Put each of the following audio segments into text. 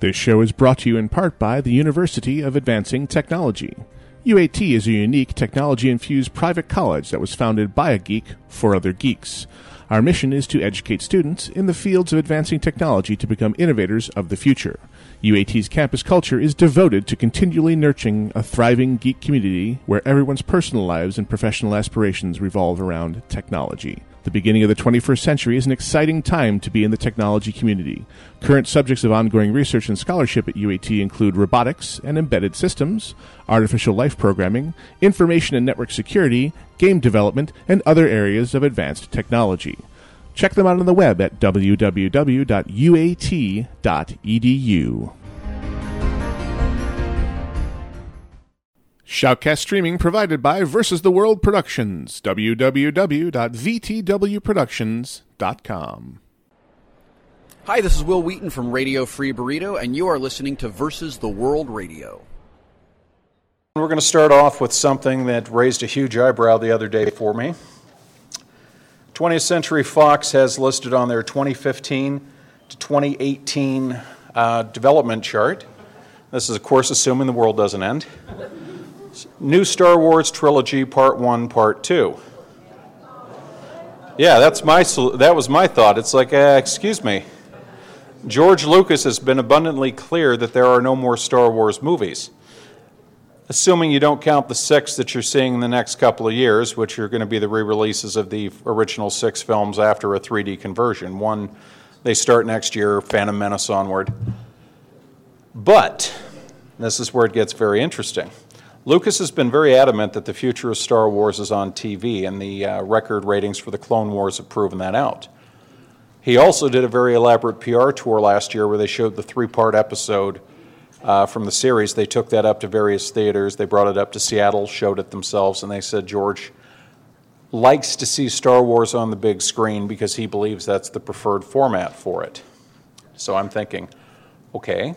This show is brought to you in part by the University of Advancing Technology. UAT is a unique technology infused private college that was founded by a geek for other geeks. Our mission is to educate students in the fields of advancing technology to become innovators of the future. UAT's campus culture is devoted to continually nurturing a thriving geek community where everyone's personal lives and professional aspirations revolve around technology. The beginning of the 21st century is an exciting time to be in the technology community. Current subjects of ongoing research and scholarship at UAT include robotics and embedded systems, artificial life programming, information and network security, game development, and other areas of advanced technology. Check them out on the web at www.uat.edu. Shoutcast streaming provided by Versus the World Productions. www.vtwproductions.com. Hi, this is Wil Wheaton from Radio Free Burrito, and you are listening to Versus the World Radio. We're going to start off with something that raised a huge eyebrow the other day for me. 20th Century Fox has listed on their 2015 to 2018 uh, development chart. This is, of course, assuming the world doesn't end. New Star Wars trilogy, Part One, Part Two. Yeah, that's my that was my thought. It's like, uh, excuse me, George Lucas has been abundantly clear that there are no more Star Wars movies assuming you don't count the six that you're seeing in the next couple of years, which are going to be the re releases of the original six films after a 3D conversion. One, they start next year, Phantom Menace onward. But, this is where it gets very interesting. Lucas has been very adamant that the future of Star Wars is on TV, and the uh, record ratings for the Clone Wars have proven that out. He also did a very elaborate PR tour last year where they showed the three part episode uh, from the series. They took that up to various theaters. They brought it up to Seattle, showed it themselves, and they said George likes to see Star Wars on the big screen because he believes that's the preferred format for it. So I'm thinking, okay.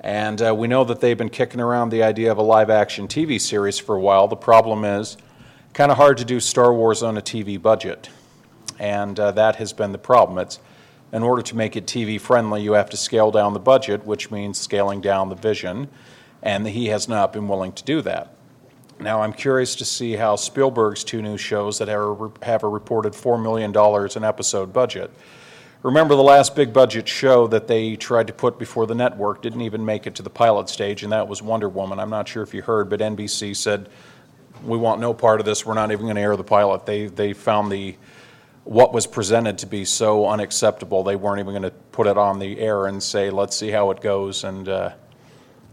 And uh, we know that they've been kicking around the idea of a live action TV series for a while. The problem is, kind of hard to do Star Wars on a TV budget. And uh, that has been the problem. It's in order to make it TV friendly, you have to scale down the budget, which means scaling down the vision, and he has not been willing to do that. Now, I'm curious to see how Spielberg's two new shows that have a reported $4 million an episode budget. Remember, the last big budget show that they tried to put before the network didn't even make it to the pilot stage, and that was Wonder Woman. I'm not sure if you heard, but NBC said, We want no part of this. We're not even going to air the pilot. They, they found the what was presented to be so unacceptable, they weren't even going to put it on the air and say, let's see how it goes. And, uh,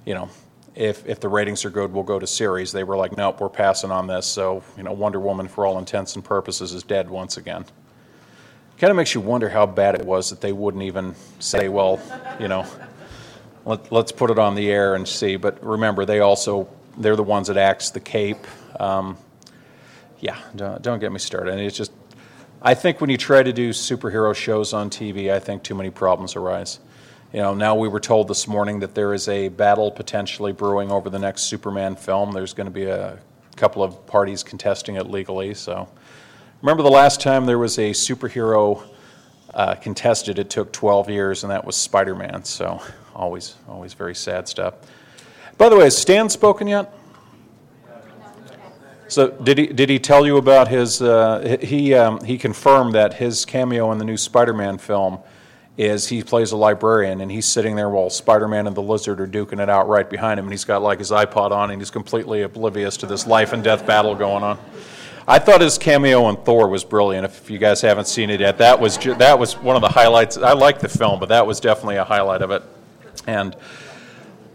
you know, if, if the ratings are good, we'll go to series. They were like, nope, we're passing on this. So, you know, Wonder Woman, for all intents and purposes, is dead once again. Kind of makes you wonder how bad it was that they wouldn't even say, well, you know, let, us put it on the air and see. But remember, they also, they're the ones that axe the cape. Um, yeah, don't, don't get me started. And it's just, I think when you try to do superhero shows on TV, I think too many problems arise. You know, now we were told this morning that there is a battle potentially brewing over the next Superman film. There's going to be a couple of parties contesting it legally. So, remember the last time there was a superhero uh, contested? It took 12 years, and that was Spider-Man. So, always, always very sad stuff. By the way, has Stan spoken yet? So did he did he tell you about his? Uh, he um, he confirmed that his cameo in the new Spider-Man film is he plays a librarian and he's sitting there while Spider-Man and the Lizard are duking it out right behind him, and he's got like his iPod on and he's completely oblivious to this life and death battle going on. I thought his cameo in Thor was brilliant. If you guys haven't seen it yet, that was ju- that was one of the highlights. I like the film, but that was definitely a highlight of it, and.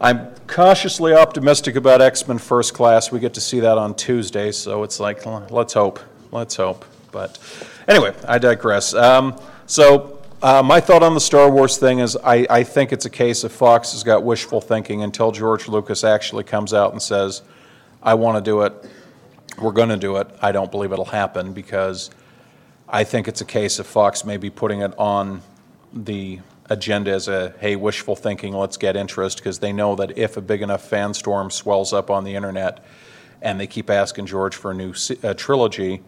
I'm cautiously optimistic about X Men First Class. We get to see that on Tuesday, so it's like, let's hope. Let's hope. But anyway, I digress. Um, so, uh, my thought on the Star Wars thing is I, I think it's a case of Fox has got wishful thinking until George Lucas actually comes out and says, I want to do it. We're going to do it. I don't believe it'll happen because I think it's a case of Fox maybe putting it on the agenda as a hey wishful thinking let's get interest because they know that if a big enough fan storm swells up on the internet and they keep asking george for a new trilogy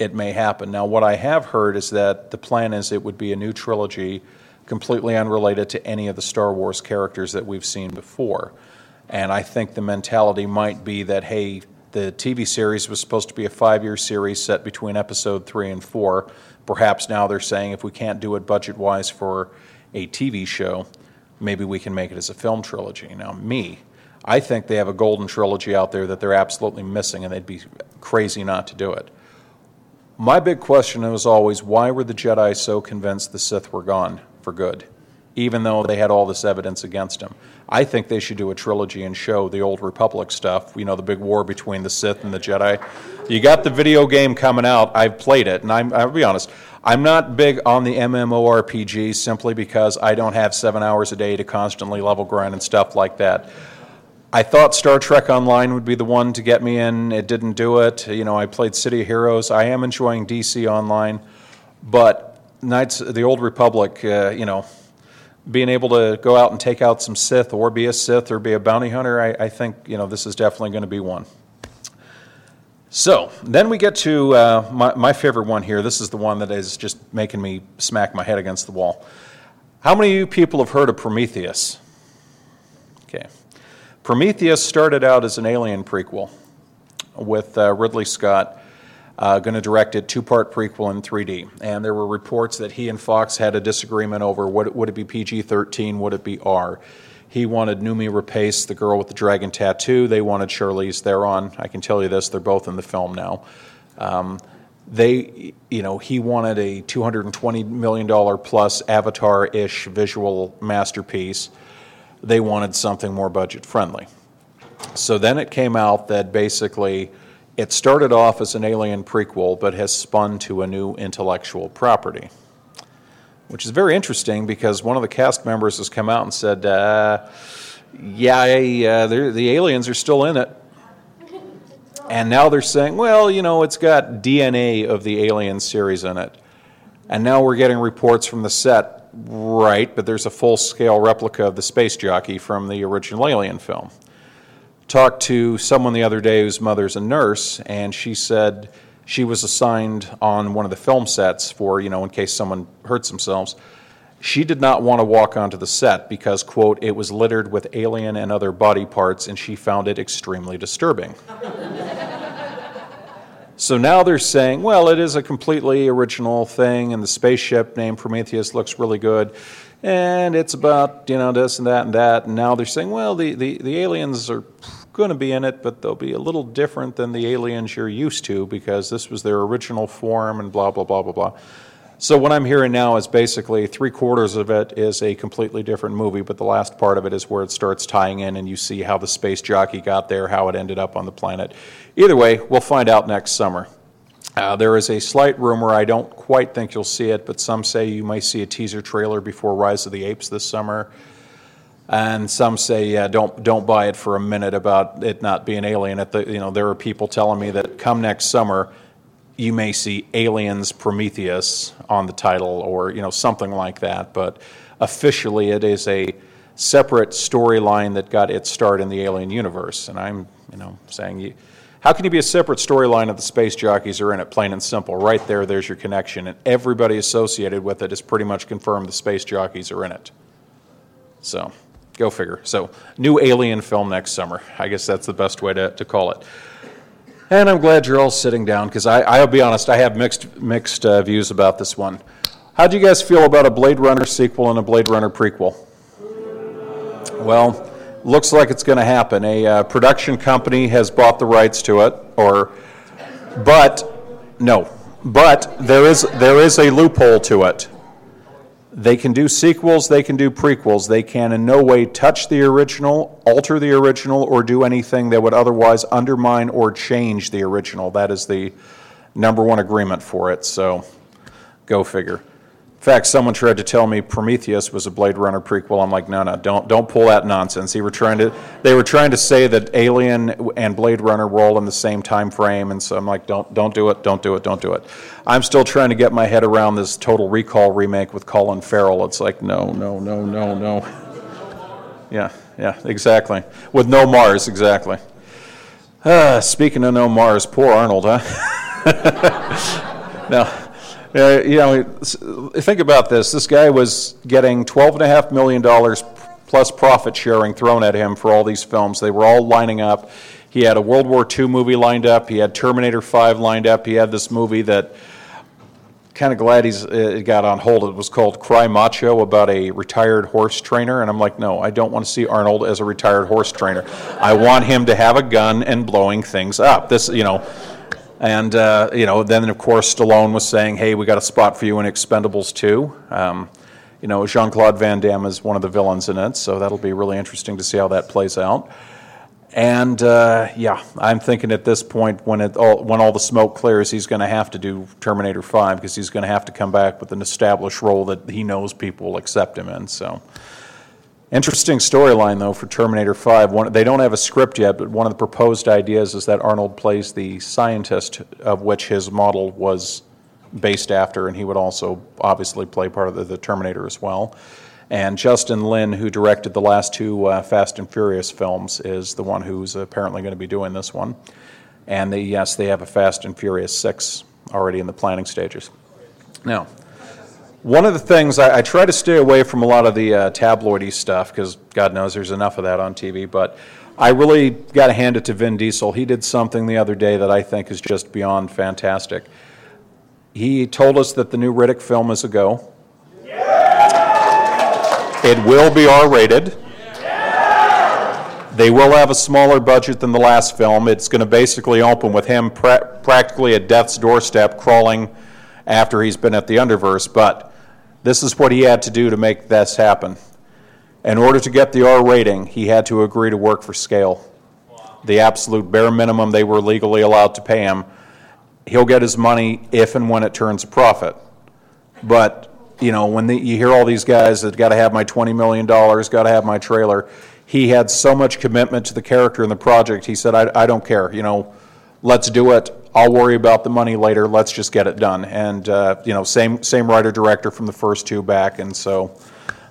it may happen now what i have heard is that the plan is it would be a new trilogy completely unrelated to any of the Star Wars characters that we've seen before. And I think the mentality might be that, hey, the TV series was supposed to be a five year series set between episode three and four. Perhaps now they're saying if we can't do it budget wise for a TV show, maybe we can make it as a film trilogy. Now, me, I think they have a golden trilogy out there that they're absolutely missing, and they'd be crazy not to do it. My big question was always why were the Jedi so convinced the Sith were gone for good, even though they had all this evidence against them? I think they should do a trilogy and show the old Republic stuff, you know, the big war between the Sith and the Jedi. You got the video game coming out. I've played it, and I'm, I'll be honest, I'm not big on the MMORPG simply because I don't have seven hours a day to constantly level grind and stuff like that. I thought Star Trek Online would be the one to get me in. It didn't do it. You know, I played City of Heroes. I am enjoying DC Online, but Knights the Old Republic, uh, you know, being able to go out and take out some Sith or be a Sith or be a bounty hunter, I, I think, you know, this is definitely going to be one. So then we get to uh, my, my favorite one here. This is the one that is just making me smack my head against the wall. How many of you people have heard of Prometheus? Okay. Prometheus started out as an alien prequel with uh, Ridley Scott. Uh, going to direct it two part prequel in 3D. And there were reports that he and Fox had a disagreement over what, would it be PG 13, would it be R. He wanted Noomi Rapace, the girl with the dragon tattoo. They wanted Charlize Theron. I can tell you this, they're both in the film now. Um, they, you know, he wanted a $220 million plus Avatar ish visual masterpiece they wanted something more budget friendly. So then it came out that basically it started off as an alien prequel but has spun to a new intellectual property. Which is very interesting because one of the cast members has come out and said, uh, Yeah, uh, the aliens are still in it. And now they're saying, Well, you know, it's got DNA of the Alien series in it. And now we're getting reports from the set Right, but there's a full scale replica of the space jockey from the original Alien film. Talked to someone the other day whose mother's a nurse, and she said she was assigned on one of the film sets for, you know, in case someone hurts themselves. She did not want to walk onto the set because, quote, it was littered with alien and other body parts, and she found it extremely disturbing. So now they're saying, well, it is a completely original thing, and the spaceship named Prometheus looks really good, and it's about you know this and that and that. And now they're saying, well, the, the, the aliens are going to be in it, but they'll be a little different than the aliens you're used to because this was their original form, and blah blah blah blah blah. So what I'm hearing now is basically three quarters of it is a completely different movie, but the last part of it is where it starts tying in, and you see how the space jockey got there, how it ended up on the planet. Either way, we'll find out next summer. Uh, there is a slight rumor, I don't quite think you'll see it, but some say you may see a teaser trailer before Rise of the Apes this summer. And some say, yeah, don't don't buy it for a minute about it not being alien. At the, you know, there are people telling me that come next summer, you may see Aliens Prometheus on the title or you know something like that. But officially, it is a separate storyline that got its start in the Alien universe. And I'm you know saying you. How can you be a separate storyline if the space jockeys are in it? Plain and simple. Right there, there's your connection. And everybody associated with it is pretty much confirmed the space jockeys are in it. So, go figure. So, new alien film next summer. I guess that's the best way to, to call it. And I'm glad you're all sitting down because I'll be honest, I have mixed, mixed uh, views about this one. How do you guys feel about a Blade Runner sequel and a Blade Runner prequel? Well, looks like it's going to happen. A uh, production company has bought the rights to it, or, but no, but there is there is a loophole to it. They can do sequels, they can do prequels. They can in no way touch the original, alter the original, or do anything that would otherwise undermine or change the original. That is the number one agreement for it. So go figure. In fact, someone tried to tell me Prometheus was a Blade Runner prequel. I'm like, no, no, don't, don't pull that nonsense. They were trying to, they were trying to say that Alien and Blade Runner were all in the same time frame, and so I'm like, don't, don't do it, don't do it, don't do it. I'm still trying to get my head around this Total Recall remake with Colin Farrell. It's like, no, no, no, no, no. Yeah, yeah, exactly. With no Mars, exactly. Uh, speaking of no Mars, poor Arnold, huh? now, Uh, you know, think about this. This guy was getting $12.5 million plus profit sharing thrown at him for all these films. They were all lining up. He had a World War II movie lined up. He had Terminator 5 lined up. He had this movie that kind of glad he's it got on hold. It was called Cry Macho about a retired horse trainer, and I'm like, no, I don't want to see Arnold as a retired horse trainer. I want him to have a gun and blowing things up. This, you know, and, uh, you know, then of course Stallone was saying, hey, we got a spot for you in Expendables 2. Um, you know, Jean Claude Van Damme is one of the villains in it, so that'll be really interesting to see how that plays out. And uh, yeah, I'm thinking at this point, when it all, when all the smoke clears, he's going to have to do Terminator 5 because he's going to have to come back with an established role that he knows people will accept him in. So Interesting storyline, though, for Terminator 5. One, they don't have a script yet, but one of the proposed ideas is that Arnold plays the scientist of which his model was based after, and he would also obviously play part of the, the Terminator as well. And Justin Lin, who directed the last two uh, Fast and Furious films, is the one who's apparently going to be doing this one. And they, yes, they have a Fast and Furious 6 already in the planning stages. Now, one of the things I, I, try to stay away from a lot of the uh, tabloidy stuff because God knows there's enough of that on TV. But I really got to hand it to Vin Diesel. He did something the other day that I think is just beyond fantastic. He told us that the new Riddick film is a go. Yeah. It will be R rated. Yeah. They will have a smaller budget than the last film. It's going to basically open with him pra- practically at death's doorstep crawling after he's been at the underverse. But this is what he had to do to make this happen. In order to get the R rating, he had to agree to work for scale. The absolute bare minimum they were legally allowed to pay him. He'll get his money if and when it turns a profit. But, you know, when the, you hear all these guys that got to have my $20 million, got to have my trailer, he had so much commitment to the character and the project. He said, I, I don't care. You know, let's do it. I'll worry about the money later. Let's just get it done. And uh, you know, same same writer director from the first two back, and so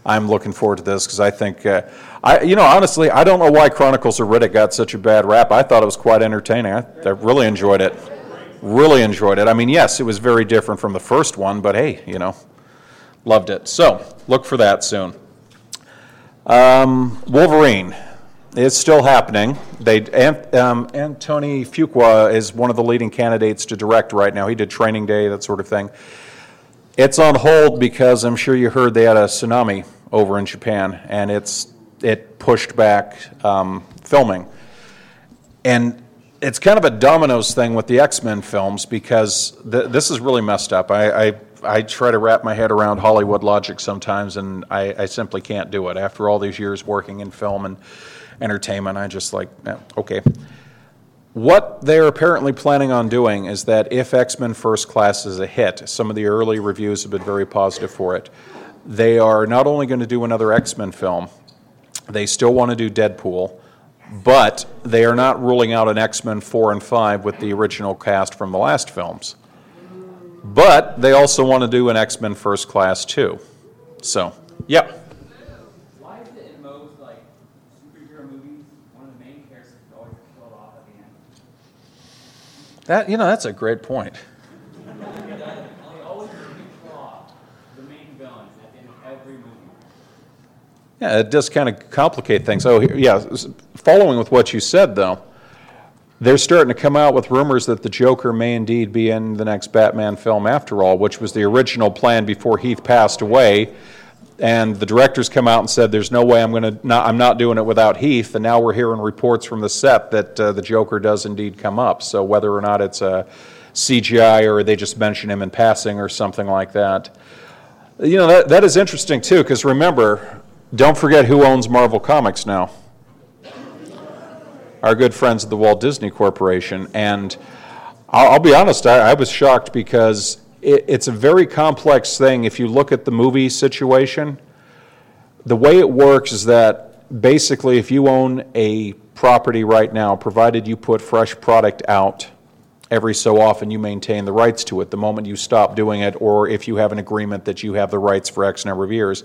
I'm looking forward to this because I think uh, I you know honestly I don't know why Chronicles of Riddick got such a bad rap. I thought it was quite entertaining. I, I really enjoyed it. Really enjoyed it. I mean, yes, it was very different from the first one, but hey, you know, loved it. So look for that soon. Um, Wolverine. It's still happening. They, um, Anthony Fuqua is one of the leading candidates to direct right now. He did Training Day, that sort of thing. It's on hold because I'm sure you heard they had a tsunami over in Japan, and it's it pushed back um, filming. And it's kind of a dominoes thing with the X Men films because th- this is really messed up. I, I, I try to wrap my head around Hollywood logic sometimes, and I, I simply can't do it. After all these years working in film and entertainment. I just like, okay. What they're apparently planning on doing is that if X Men First Class is a hit, some of the early reviews have been very positive for it. They are not only going to do another X Men film, they still want to do Deadpool, but they are not ruling out an X Men 4 and 5 with the original cast from the last films. But they also want to do an X Men First Class too. So, yeah. That you know, that's a great point. Yeah, it does kind of complicate things. Oh, yeah. Following with what you said, though, they're starting to come out with rumors that the Joker may indeed be in the next Batman film after all, which was the original plan before Heath passed away and the directors come out and said, "There's no way I'm going to. Not, I'm not doing it without Heath." And now we're hearing reports from the set that uh, the Joker does indeed come up. So whether or not it's a CGI or they just mention him in passing or something like that, you know that that is interesting too. Because remember, don't forget who owns Marvel Comics now. Our good friends at the Walt Disney Corporation, and I'll, I'll be honest, I, I was shocked because it, it's a very complex thing. If you look at the movie situation, the way it works is that basically, if you own a property right now, provided you put fresh product out every so often, you maintain the rights to it. The moment you stop doing it, or if you have an agreement that you have the rights for X number of years,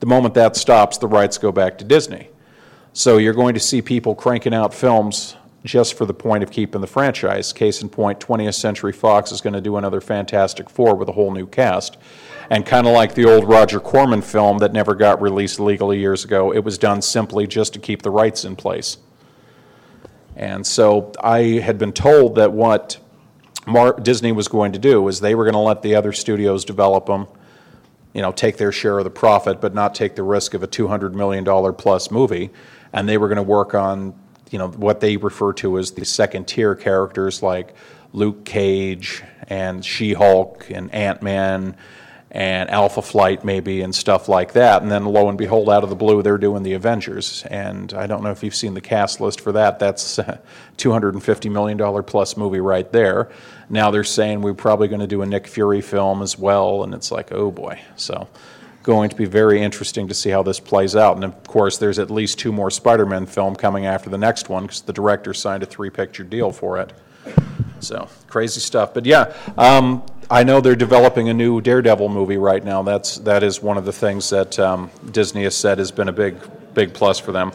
the moment that stops, the rights go back to Disney. So you're going to see people cranking out films just for the point of keeping the franchise. Case in point, 20th Century Fox is going to do another Fantastic Four with a whole new cast. And kind of like the old Roger Corman film that never got released legally years ago, it was done simply just to keep the rights in place. And so I had been told that what Mar- Disney was going to do is they were going to let the other studios develop them, you know, take their share of the profit, but not take the risk of a $200 million plus movie. And they were going to work on, you know, what they refer to as the second tier characters like Luke Cage and She Hulk and Ant Man and Alpha Flight maybe and stuff like that. And then lo and behold, out of the blue, they're doing the Avengers. And I don't know if you've seen the cast list for that. That's a $250 million plus movie right there. Now they're saying we're probably going to do a Nick Fury film as well. And it's like, oh boy. So going to be very interesting to see how this plays out. And of course, there's at least two more Spider Man film coming after the next one because the director signed a three picture deal for it. So crazy stuff. But yeah, um, I know they're developing a new Daredevil movie right now. That's that is one of the things that um, Disney has said has been a big big plus for them.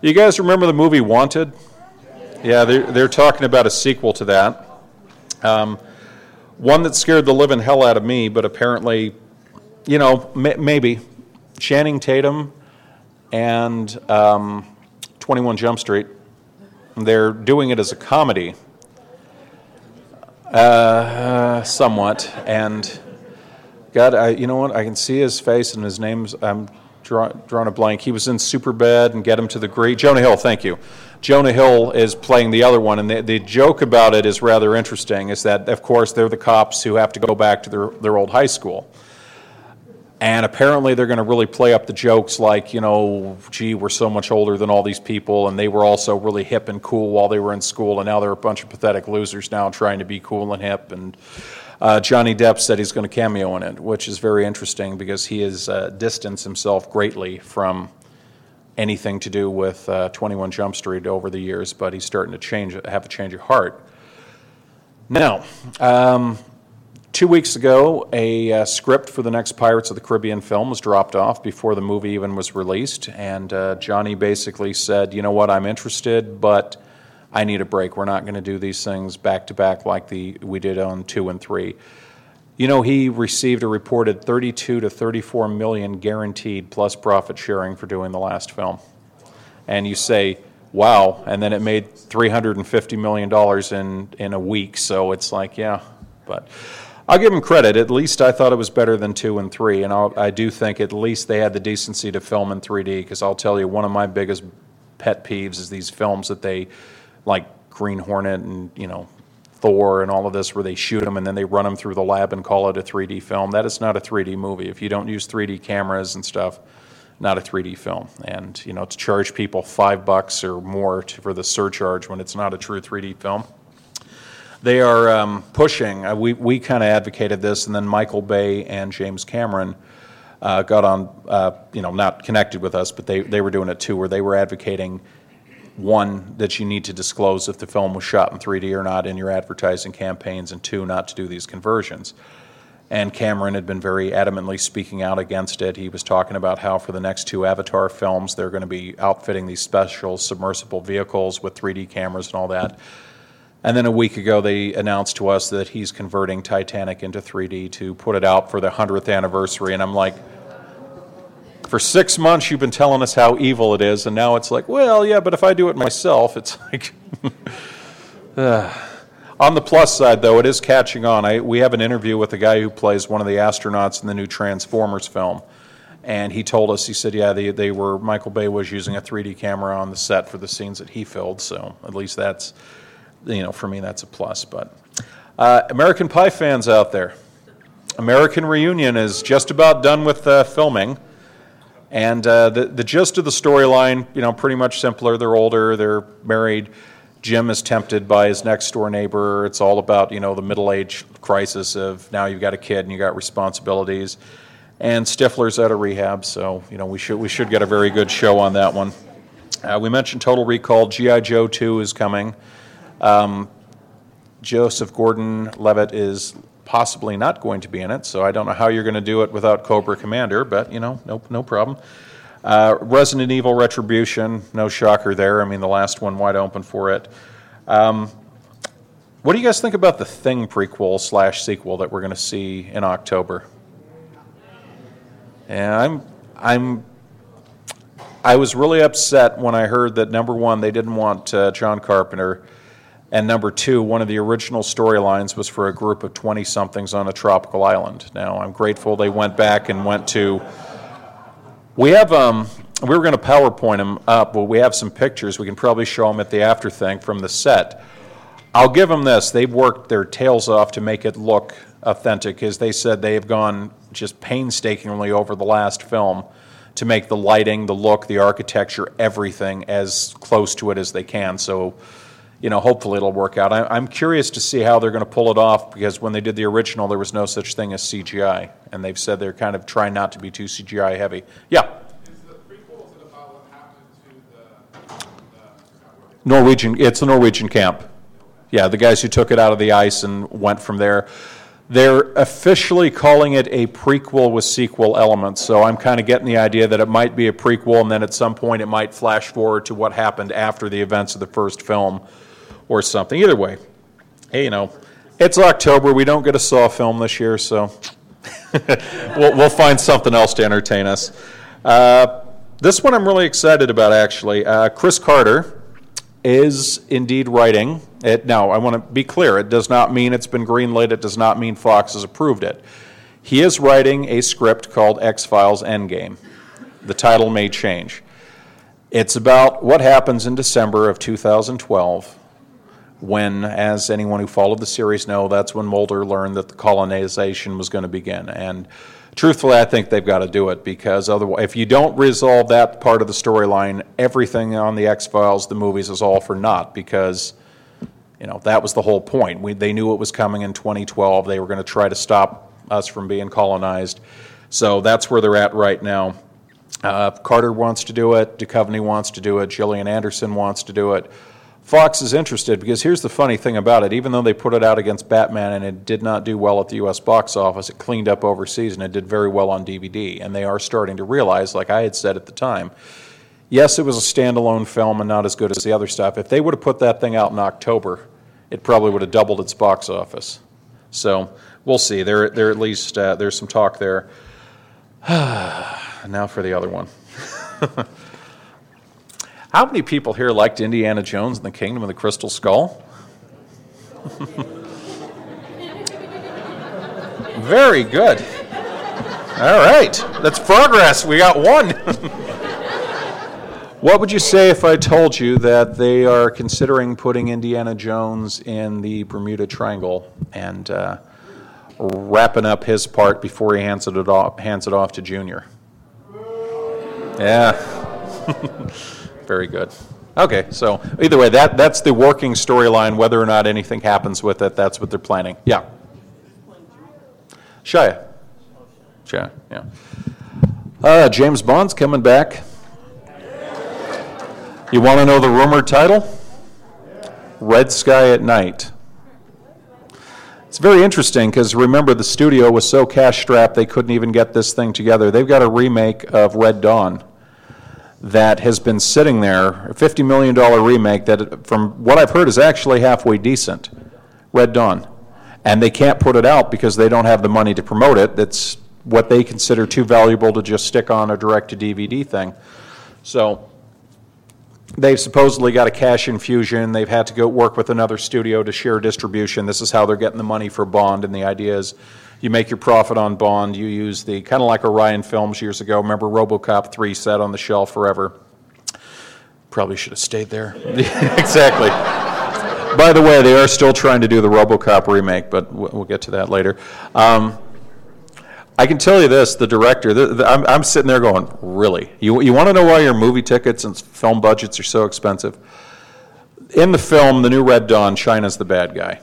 You guys remember the movie Wanted? Yeah, they're, they're talking about a sequel to that. Um, one that scared the living hell out of me, but apparently, you know, m- maybe Channing Tatum and um, 21 Jump Street. They're doing it as a comedy uh, somewhat. And God, I, you know what? I can see his face and his name's. I'm draw, drawing a blank. He was in Superbad and Get Him to the Greek. Jonah Hill, thank you. Jonah Hill is playing the other one, and the, the joke about it is rather interesting. Is that, of course, they're the cops who have to go back to their, their old high school. And apparently, they're going to really play up the jokes like, you know, gee, we're so much older than all these people, and they were also really hip and cool while they were in school, and now they're a bunch of pathetic losers now trying to be cool and hip. And uh, Johnny Depp said he's going to cameo in it, which is very interesting because he has uh, distanced himself greatly from anything to do with uh, 21 Jump Street over the years, but he's starting to change, have a change of heart. Now, um, Two weeks ago, a uh, script for the next Pirates of the Caribbean film was dropped off before the movie even was released. And uh, Johnny basically said, You know what, I'm interested, but I need a break. We're not going to do these things back to back like the, we did on two and three. You know, he received a reported 32 to 34 million guaranteed plus profit sharing for doing the last film. And you say, wow, and then it made $350 million in, in a week. So it's like, yeah, but. I'll give them credit. At least I thought it was better than two and three, and I'll, i do think at least they had the decency to film in 3D. Because I'll tell you, one of my biggest pet peeves is these films that they, like Green Hornet and you know, Thor and all of this, where they shoot them and then they run them through the lab and call it a 3D film. That is not a 3D movie. If you don't use 3D cameras and stuff, not a 3D film. And you know, to charge people five bucks or more to, for the surcharge when it's not a true 3D film they are um, pushing. Uh, we we kind of advocated this, and then Michael Bay and James Cameron uh, got on. Uh, you know, not connected with us, but they they were doing it too, where they were advocating one that you need to disclose if the film was shot in 3D or not in your advertising campaigns, and two, not to do these conversions. And Cameron had been very adamantly speaking out against it. He was talking about how for the next two Avatar films, they're going to be outfitting these special submersible vehicles with 3D cameras and all that. And then a week ago, they announced to us that he's converting Titanic into 3D to put it out for the 100th anniversary. And I'm like, for six months, you've been telling us how evil it is. And now it's like, well, yeah, but if I do it myself, it's like. On the plus side, though, it is catching on. I, we have an interview with the guy who plays one of the astronauts in the new Transformers film. And he told us, he said, yeah, they, they were, Michael Bay was using a 3D camera on the set for the scenes that he filled. So at least that's you know, for me, that's a plus. But uh, American Pie fans out there, American Reunion is just about done with uh, filming. And uh, the, the gist of the storyline, you know, pretty much simpler. They're older, they're married. Jim is tempted by his next door neighbor. It's all about, you know, the middle age crisis of now you've got a kid and you got responsibilities. And Stifler's out of rehab, so, you know, we should, we should get a very good show on that one. Uh, we mentioned Total Recall. G.I. Joe 2 is coming. Um, Joseph Gordon Levitt is possibly not going to be in it, so I don't know how you're going to do it without Cobra Commander, but you know, no, no problem. Uh, Resident Evil Retribution, no shocker there. I mean, the last one wide open for it. Um, what do you guys think about the Thing prequel slash sequel that we're going to see in October? And I'm, I'm, I was really upset when I heard that number one, they didn't want uh, John Carpenter, and number two, one of the original storylines was for a group of 20 somethings on a tropical island. Now, I'm grateful they went back and went to. We have, um, we were going to PowerPoint them up, but we have some pictures. We can probably show them at the after thing from the set. I'll give them this. They've worked their tails off to make it look authentic, as they said they have gone just painstakingly over the last film to make the lighting, the look, the architecture, everything as close to it as they can. So, you know, hopefully it'll work out. I, am curious to see how they're going to pull it off because when they did the original, there was no such thing as CGI, and they've said they're kind of trying not to be too CGI heavy. Yeah. Is the prequel to the happened to the? Norwegian. It's the Norwegian camp. Yeah, the guys who took it out of the ice and went from there. They're officially calling it a prequel with sequel elements, so I'm kind of getting the idea that it might be a prequel and then at some point it might flash forward to what happened after the events of the first film or something. Either way, hey, you know, it's October. We don't get a Saw film this year, so we'll, we'll, find something else to entertain us. Uh, this one I'm really excited about, actually. Uh, Chris Carter is indeed writing it. Now, I want to be clear it does not mean it's been greenlit, it does not mean Fox has approved it. He is writing a script called X Files Endgame. The title may change. It's about what happens in December of 2012 when, as anyone who followed the series know, that's when Mulder learned that the colonization was going to begin. And truthfully, I think they've got to do it because otherwise, if you don't resolve that part of the storyline, everything on the X Files, the movies, is all for naught because. You know, that was the whole point. We, they knew it was coming in 2012. They were going to try to stop us from being colonized. So that's where they're at right now. Uh, Carter wants to do it. Duchovny wants to do it. Gillian Anderson wants to do it. Fox is interested because here's the funny thing about it. Even though they put it out against Batman and it did not do well at the U.S. box office, it cleaned up overseas and it did very well on DVD. And they are starting to realize, like I had said at the time, yes, it was a standalone film and not as good as the other stuff. If they would have put that thing out in October, it probably would have doubled its box office. So we'll see. There, there at least uh, there's some talk there. now for the other one. How many people here liked Indiana Jones and the Kingdom of the Crystal Skull? Very good. All right, that's progress. We got one. what would you say if I told you that they are considering putting Indiana Jones in the Bermuda Triangle and uh, wrapping up his part before he hands it off, hands it off to Junior? Yeah. Very good. Okay, so either way, that, that's the working storyline. Whether or not anything happens with it, that's what they're planning. Yeah. Shia. Shia, yeah. Uh, James Bond's coming back. You want to know the rumored title? Red Sky at Night. It's very interesting because remember, the studio was so cash strapped they couldn't even get this thing together. They've got a remake of Red Dawn that has been sitting there, a $50 million remake that, from what I've heard, is actually halfway decent. Red Dawn. And they can't put it out because they don't have the money to promote it. That's what they consider too valuable to just stick on a direct to DVD thing. So they've supposedly got a cash infusion. They've had to go work with another studio to share distribution. This is how they're getting the money for Bond. And the idea is you make your profit on Bond. You use the kind of like Orion Films years ago. Remember RoboCop 3 sat on the shelf forever. Probably should have stayed there. exactly. By the way, they are still trying to do the RoboCop remake, but we'll get to that later. Um, I can tell you this: the director. The, the, I'm, I'm, sitting there going, "Really? You, you want to know why your movie tickets and film budgets are so expensive?" In the film, the new Red Dawn, China's the bad guy,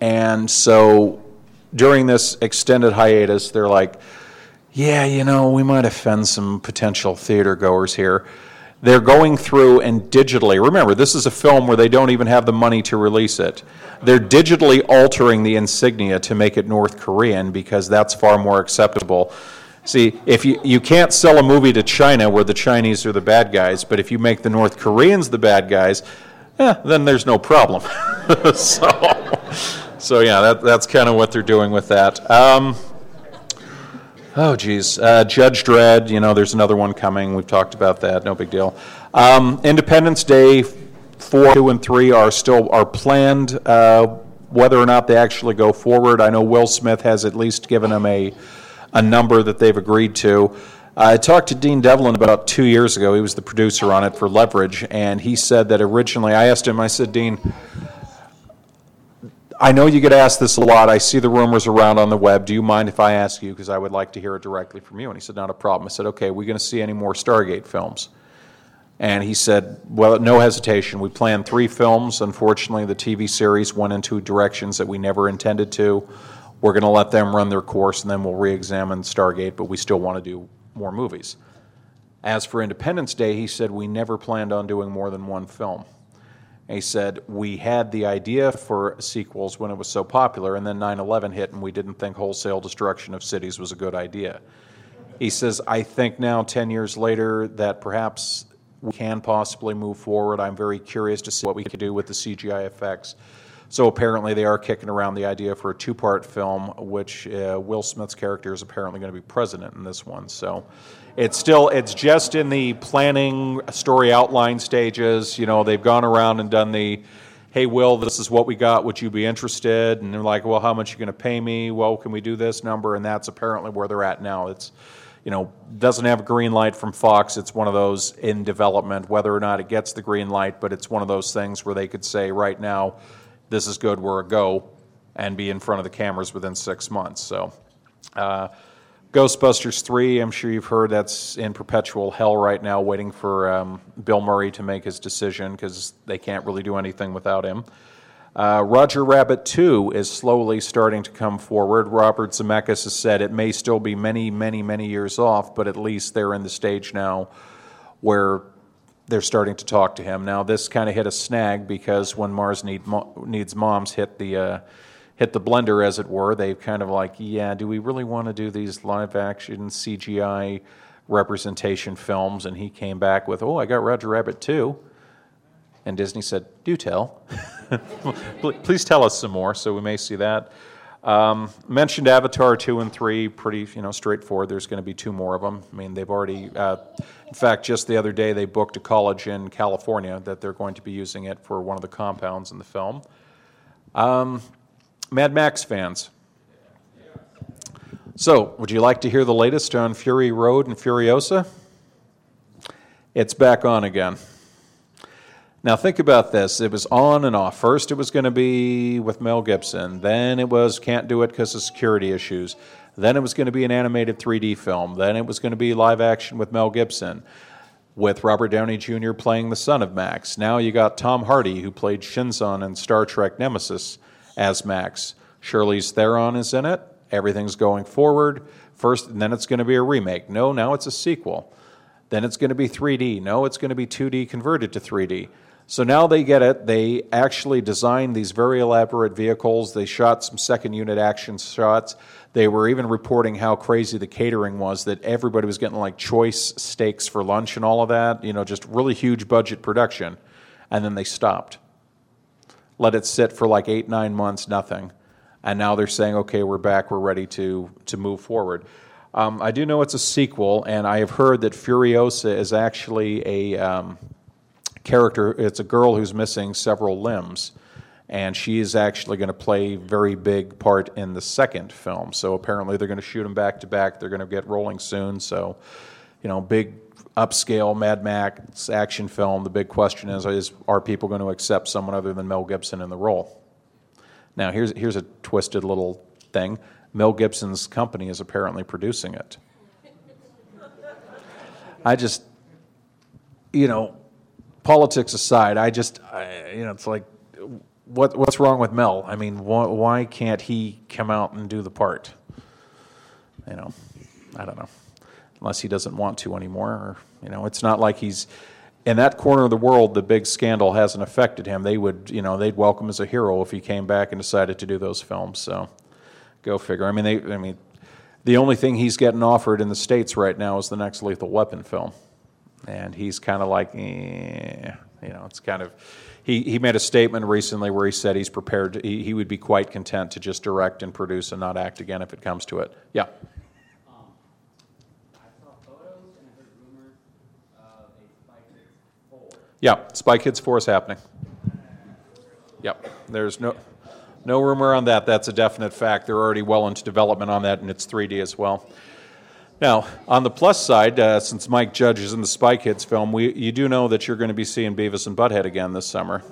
and so during this extended hiatus, they're like, yeah, you know, we might offend some potential theater goers here. They're going through and digitally, remember, this is a film where they don't even have the money to release it. They're digitally altering the insignia to make it North Korean because that's far more acceptable. See, if you, you can't sell a movie to China where the Chinese are the bad guys, but if you make the North Koreans the bad guys, eh, then there's no problem. so, so yeah, that, that's kind of what they're doing with that. Um, oh, geez. Uh, Judge Dredd, you know, there's another one coming. We've talked about that. No big deal. Um, Independence Day 4, 2, and 3 are still are planned. Uh, whether or not they actually go forward, I know Will Smith has at least given them a a number that they've agreed to. I talked to Dean Devlin about two years ago. He was the producer on it for Leverage, and he said that originally, I asked him, I said, Dean, I know you get asked this a lot. I see the rumors around on the web. Do you mind if I ask you? Because I would like to hear it directly from you. And he said, Not a problem. I said, Okay, are we going to see any more Stargate films? And he said, Well, no hesitation. We planned three films. Unfortunately, the TV series went into directions that we never intended to. We're going to let them run their course and then we'll re examine Stargate, but we still want to do more movies. As for Independence Day, he said we never planned on doing more than one film. He said we had the idea for sequels when it was so popular, and then 9 11 hit, and we didn't think wholesale destruction of cities was a good idea. He says, I think now, 10 years later, that perhaps we can possibly move forward. I'm very curious to see what we can do with the CGI effects. So apparently, they are kicking around the idea for a two part film, which uh, Will Smith's character is apparently going to be president in this one. So it's still, it's just in the planning story outline stages. You know, they've gone around and done the, hey, Will, this is what we got. Would you be interested? And they're like, well, how much are you going to pay me? Well, can we do this number? And that's apparently where they're at now. It's, you know, doesn't have a green light from Fox. It's one of those in development, whether or not it gets the green light, but it's one of those things where they could say right now, this is good, we're a go, and be in front of the cameras within six months. So, uh, Ghostbusters 3, I'm sure you've heard that's in perpetual hell right now, waiting for um, Bill Murray to make his decision because they can't really do anything without him. Uh, Roger Rabbit 2 is slowly starting to come forward. Robert Zemeckis has said it may still be many, many, many years off, but at least they're in the stage now where they're starting to talk to him. Now, this kind of hit a snag because when Mars Need Mo- Needs Moms hit the uh, hit the blender, as it were, they kind of like, yeah, do we really want to do these live action CGI representation films? And he came back with, oh, I got Roger Rabbit too. And Disney said, do tell. Please tell us some more, so we may see that. Um, mentioned Avatar 2 and 3, pretty you know straightforward. There's going to be two more of them. I mean, they've already, uh, in fact, just the other day they booked a college in California that they're going to be using it for one of the compounds in the film. Um, Mad Max fans. So, would you like to hear the latest on Fury Road and Furiosa? It's back on again. Now, think about this. It was on and off. First, it was going to be with Mel Gibson. Then it was can't do it because of security issues. Then it was going to be an animated 3D film. Then it was going to be live action with Mel Gibson, with Robert Downey Jr. playing the son of Max. Now you got Tom Hardy, who played Shinzon in Star Trek Nemesis, as Max. Charlize Theron is in it. Everything's going forward. First, and then it's going to be a remake. No, now it's a sequel. Then it's going to be 3D. No, it's going to be 2D converted to 3D. So now they get it. They actually designed these very elaborate vehicles. They shot some second unit action shots. They were even reporting how crazy the catering was, that everybody was getting like choice steaks for lunch and all of that, you know, just really huge budget production. And then they stopped. Let it sit for like eight, nine months, nothing. And now they're saying, okay, we're back, we're ready to, to move forward. Um, I do know it's a sequel, and I have heard that Furiosa is actually a. Um, character. It's a girl who's missing several limbs, and she is actually going to play a very big part in the second film. So apparently they're going to shoot them back to back. They're going to get rolling soon. So, you know, big upscale Mad Max action film. The big question is: Is are people going to accept someone other than Mel Gibson in the role? Now, here's here's a twisted little thing. Mel Gibson's company is apparently producing it. I just, you know, politics aside, I just, I, you know, it's like, what, what's wrong with Mel? I mean, why, why can't he come out and do the part? You know, I don't know. Unless he doesn't want to anymore, or you know, it's not like he's in that corner of the world. The big scandal hasn't affected him. They would, you know, they'd welcome as a hero if he came back and decided to do those films. So, go figure. I mean, they, I mean, The only thing he's getting offered in the States right now is the next Lethal Weapon film. And he's kind of like, eh, you know, it's kind of. He, he made a statement recently where he said he's prepared, to, he, he would be quite content to just direct and produce and not act again if it comes to it. Yeah. Yeah, Spy Kids 4 is happening. Yep, there's no, no rumor on that. That's a definite fact. They're already well into development on that, and it's 3D as well. Now, on the plus side, uh, since Mike Judge is in the Spy Kids film, we, you do know that you're going to be seeing Beavis and Butthead again this summer.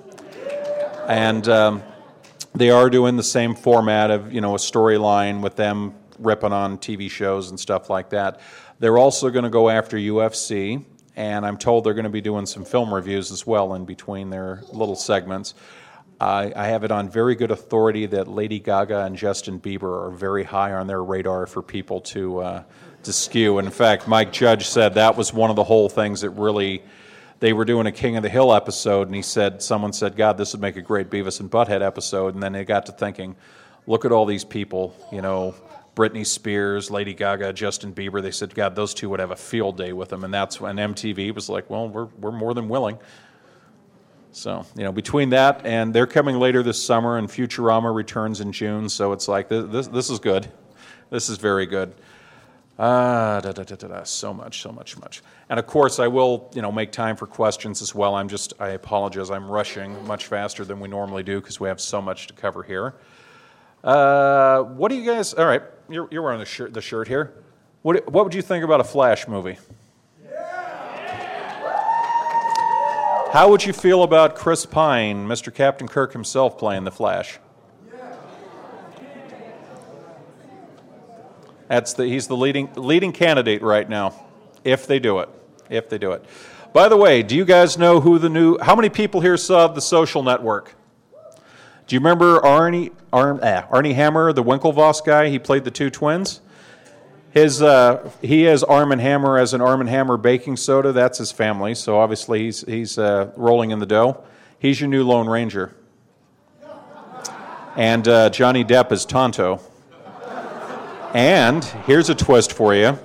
And um, they are doing the same format of, you know, a storyline with them ripping on TV shows and stuff like that. They're also going to go after UFC, and I'm told they're going to be doing some film reviews as well in between their little segments. I, I have it on very good authority that Lady Gaga and Justin Bieber are very high on their radar for people to uh, to skew. And in fact, Mike Judge said that was one of the whole things that really. They were doing a King of the Hill episode, and he said, someone said, God, this would make a great Beavis and Butthead episode. And then they got to thinking, look at all these people, you know, Britney Spears, Lady Gaga, Justin Bieber. They said, God, those two would have a field day with them. And that's when MTV was like, well, we're, we're more than willing. So, you know, between that and they're coming later this summer, and Futurama returns in June. So it's like, this, this, this is good. This is very good. Ah, da, da, da, so much, so much, much. And of course, I will, you know, make time for questions as well. I'm just, I apologize, I'm rushing much faster than we normally do because we have so much to cover here. Uh, what do you guys? All right, you're, you're wearing the shirt, the shirt here. What, what would you think about a Flash movie? How would you feel about Chris Pine, Mr. Captain Kirk himself, playing the Flash? That's the, he's the leading, leading candidate right now, if they do it. If they do it. By the way, do you guys know who the new, how many people here saw The Social Network? Do you remember Arnie, Arn, ah, Arnie Hammer, the Winklevoss guy? He played the two twins. His, uh, he has Arm and Hammer as an Arm and Hammer baking soda. That's his family, so obviously he's, he's uh, rolling in the dough. He's your new Lone Ranger. And uh, Johnny Depp is Tonto. And here's a twist for you.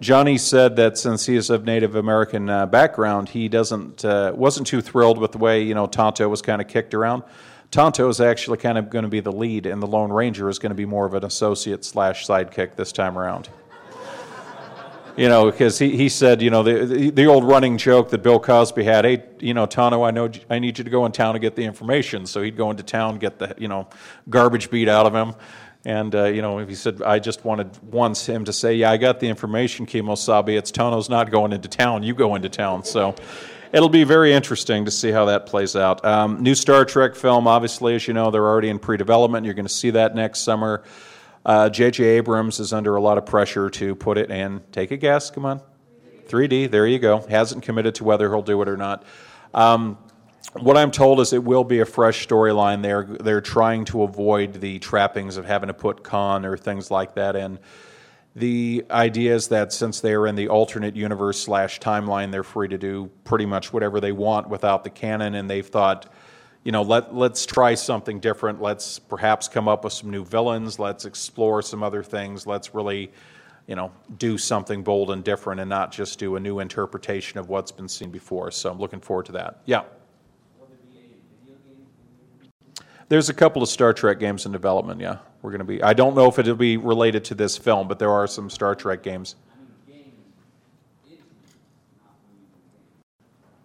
Johnny said that since he is of Native American uh, background, he doesn't uh, wasn't too thrilled with the way you know Tonto was kind of kicked around. Tonto is actually kind of going to be the lead, and the Lone Ranger is going to be more of an associate slash sidekick this time around. you know, because he, he said, you know, the, the, the old running joke that Bill Cosby had, hey, you know, Tonto, I know I need you to go in town to get the information. So he'd go into town, get the, you know, garbage beat out of him. And, uh, you know, he said, I just wanted once him to say, yeah, I got the information, Kemosabe. It's Tonto's not going into town. You go into town. So it'll be very interesting to see how that plays out. Um, new Star Trek film, obviously, as you know, they're already in pre development. You're going to see that next summer. J.J. Uh, Abrams is under a lot of pressure to put it in. Take a guess, come on. 3D, there you go. Hasn't committed to whether he'll do it or not. Um, what I'm told is it will be a fresh storyline. They're they're trying to avoid the trappings of having to put Khan or things like that in. The idea is that since they are in the alternate universe slash timeline, they're free to do pretty much whatever they want without the canon, and they've thought, you know, let let's try something different. Let's perhaps come up with some new villains. Let's explore some other things. Let's really, you know, do something bold and different, and not just do a new interpretation of what's been seen before. So I'm looking forward to that. Yeah. There's a couple of Star Trek games in development. Yeah, we're going to be. I don't know if it'll be related to this film, but there are some Star Trek games.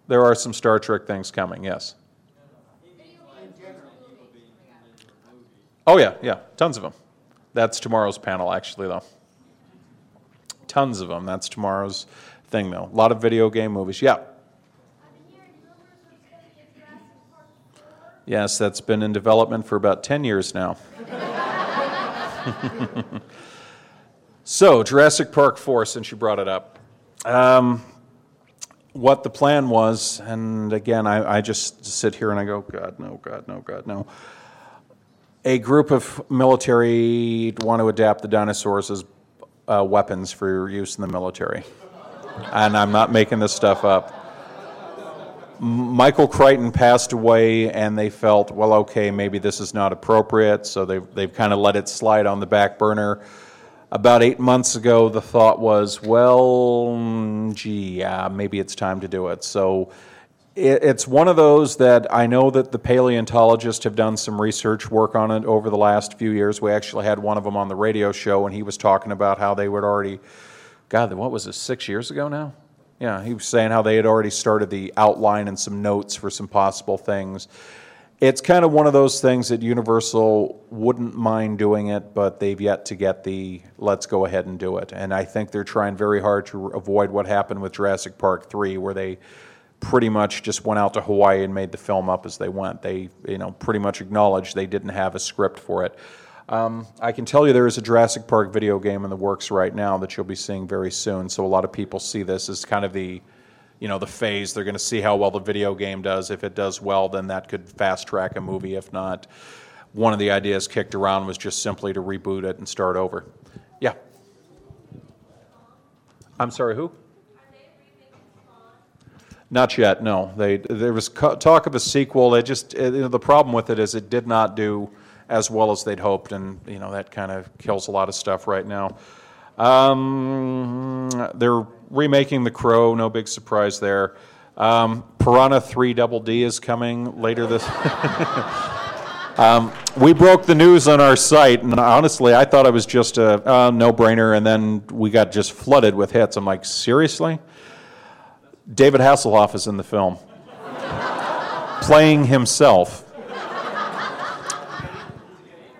There are some Star Trek things coming. Yes. Oh yeah, yeah, tons of them. That's tomorrow's panel, actually, though. Tons of them. That's tomorrow's thing, though. A lot of video game movies. Yeah. Yes, that's been in development for about 10 years now. so, Jurassic Park 4, since you brought it up. Um, what the plan was, and again, I, I, just sit here and I go, God, no, God, no, God, no. A group of military want to adapt the dinosaurs as uh, weapons for use in the military. And I'm not making this stuff up. Michael Crichton passed away, and they felt, well, okay, maybe this is not appropriate, so they've, they've kind of let it slide on the back burner. About eight months ago, the thought was, well, mm, gee, yeah, maybe it's time to do it. So it, it's one of those that I know that the paleontologists have done some research work on it over the last few years. We actually had one of them on the radio show, and he was talking about how they would already, God, what was this, six years ago now? Yeah, he was saying how they had already started the outline and some notes for some possible things it's kind of one of those things that Universal wouldn't mind doing it, but they've yet to get the let's go ahead and do it. And I think they're trying very hard to avoid what happened with Jurassic Park 3, where they pretty much just went out to Hawaii and made the film up as they went. They, you know, pretty much acknowledged they didn't have a script for it. Um, I can tell you there is a Jurassic Park video game in the works right now that you'll be seeing very soon. So a lot of people see this as kind of the you know the phase. They're going to see how well the video game does. If it does well, then that could fast track a movie. If not, one of the ideas kicked around was just simply to reboot it and start over. Yeah. I'm sorry, who? Not yet. No, they there was talk of a sequel. They just you know, the problem with it is it did not do as well as they'd hoped, and you know that kind of kills a lot of stuff right now. Um, they're remaking The Crow, no big surprise there. Um, Piranha 3 Double D is coming later this. um, we broke the news on our site, and honestly, I thought it was just a uh, no-brainer, and then we got just flooded with hits. I'm like, seriously? David Hasselhoff is in the film, playing himself.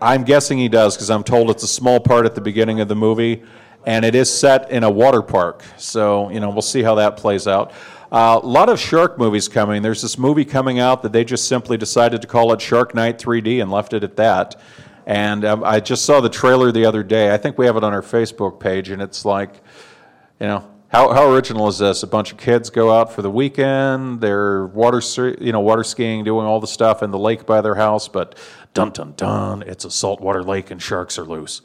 I'm guessing he does because I'm told it's a small part at the beginning of the movie and it is set in a water park. So, you know, we'll see how that plays out. Uh, a lot of shark movies coming. There's this movie coming out that they just simply decided to call it Shark Night 3D and left it at that. And um, I just saw the trailer the other day. I think we have it on our Facebook page, and it's like, you know, how, how original is this? A bunch of kids go out for the weekend. They're water, you know, water skiing, doing all the stuff in the lake by their house. But dun dun dun, it's a saltwater lake and sharks are loose.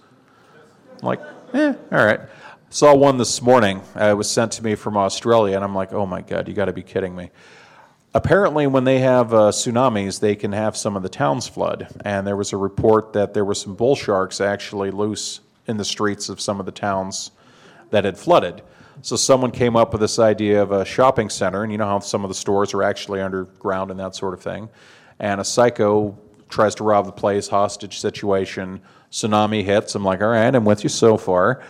I'm like, eh, all right. Saw one this morning. Uh, it was sent to me from Australia, and I'm like, oh my God, you got to be kidding me. Apparently, when they have uh, tsunamis, they can have some of the towns flood. And there was a report that there were some bull sharks actually loose in the streets of some of the towns that had flooded. So someone came up with this idea of a shopping center, and you know how some of the stores are actually underground and that sort of thing. And a psycho tries to rob the place, hostage situation tsunami hits. I'm like, all right, I'm with you so far.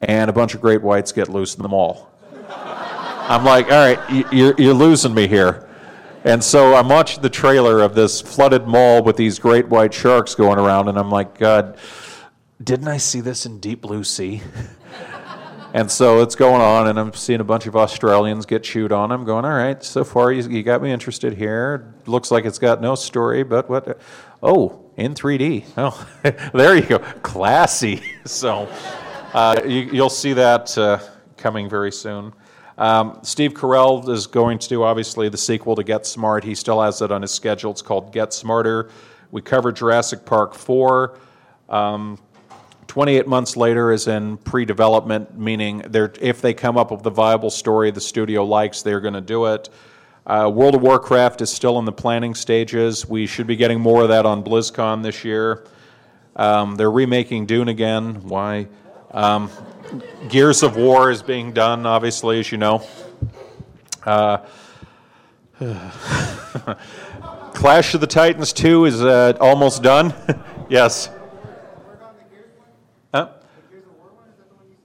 And a bunch of great whites get loose in the mall. I'm like, all right, you're, you're losing me here. And so I'm watching the trailer of this flooded mall with these great white sharks going around, and I'm like, God, didn't I see this in Deep Blue Sea? and so it's going on, and I'm seeing a bunch of Australians get chewed on. I'm going, all right, so far you, you got me interested here. Looks like it's got no story, but what? Oh, in 3D. Oh, there you go. Classy. So uh, you, will see that uh, coming very soon. Um, Steve Carell is going to do, obviously, the sequel to Get Smart. He still has it on his schedule. It's called Get Smarter. We covered Jurassic Park 4. Um, 28 months later is in pre development, meaning if they come up with a viable story the studio likes, they're going to do it. Uh, World of Warcraft is still in the planning stages. We should be getting more of that on BlizzCon this year. Um, they're remaking Dune again. Why? Um, Gears of War is being done, obviously, as you know. Uh, Clash of the Titans 2 is uh, almost done. yes.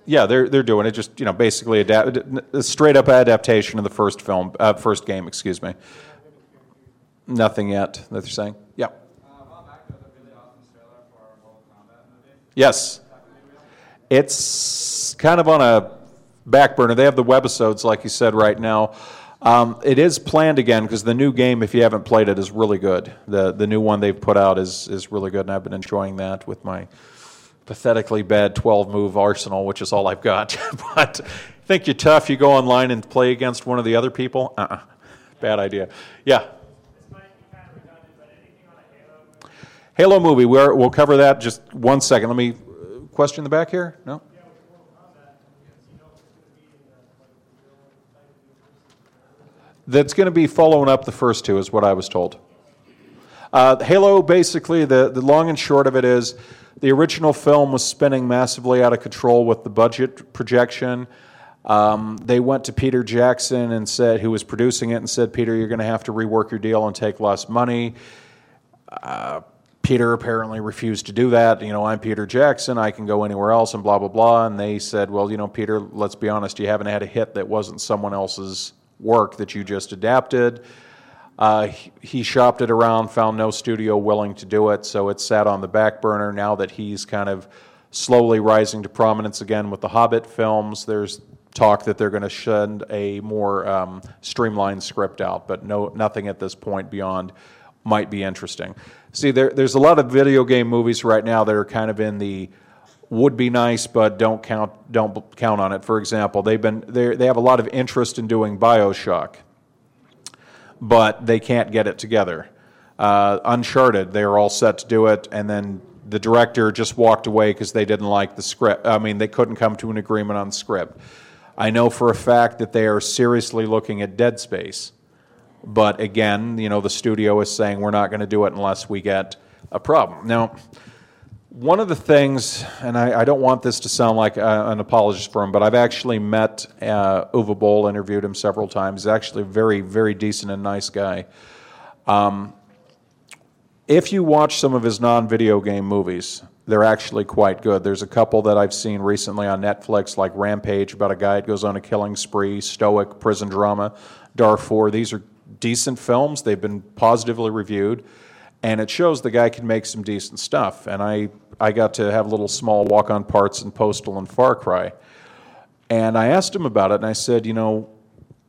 Yeah, they're they're doing it. Just you know, basically adapt, a straight up adaptation of the first film, uh, first game. Excuse me. Nothing yet that they're saying. Yeah. Yes. It's kind of on a back burner. They have the webisodes, like you said, right now. Um, it is planned again because the new game, if you haven't played it, is really good. The the new one they've put out is is really good, and I've been enjoying that with my pathetically bad 12 move arsenal, which is all I've got. but think you're tough, you go online and play against one of the other people? Uh uh-uh. Bad idea. Yeah. Halo movie, we will cover that just one second. Let me question the back here? No? That's going to be following up the first two, is what I was told. Uh, Halo, basically, the, the long and short of it is the original film was spinning massively out of control with the budget projection. Um, they went to Peter Jackson and said, who was producing it, and said, Peter, you're going to have to rework your deal and take less money. Uh, Peter apparently refused to do that. You know, I'm Peter Jackson. I can go anywhere else, and blah blah blah. And they said, well, you know, Peter, let's be honest. You haven't had a hit that wasn't someone else's work that you just adapted. Uh, he shopped it around, found no studio willing to do it, so it sat on the back burner. Now that he's kind of slowly rising to prominence again with the Hobbit films, there's talk that they're going to send a more um, streamlined script out, but no, nothing at this point beyond might be interesting. See, there, there's a lot of video game movies right now that are kind of in the would be nice, but don't count don't count on it. For example, they've been they have a lot of interest in doing Bioshock but they can't get it together. Uh, Uncharted, they were all set to do it, and then the director just walked away because they didn't like the script. I mean, they couldn't come to an agreement on the script. I know for a fact that they are seriously looking at Dead Space, but again, you know, the studio is saying we're not going to do it unless we get a problem. Now, one of the things, and I, I, don't want this to sound like a, an apologist for him, but I've actually met uh, Uwe Boll, interviewed him several times. He's actually a very, very decent and nice guy. Um, if you watch some of his non video game movies, they're actually quite good. There's a couple that I've seen recently on Netflix, like Rampage, about a guy that goes on a killing spree, Stoic, prison drama, Darfur. These are decent films, they've been positively reviewed and it shows the guy can make some decent stuff. And I, I got to have little small walk on parts in Postal and Far Cry. And I asked him about it, and I said, you know,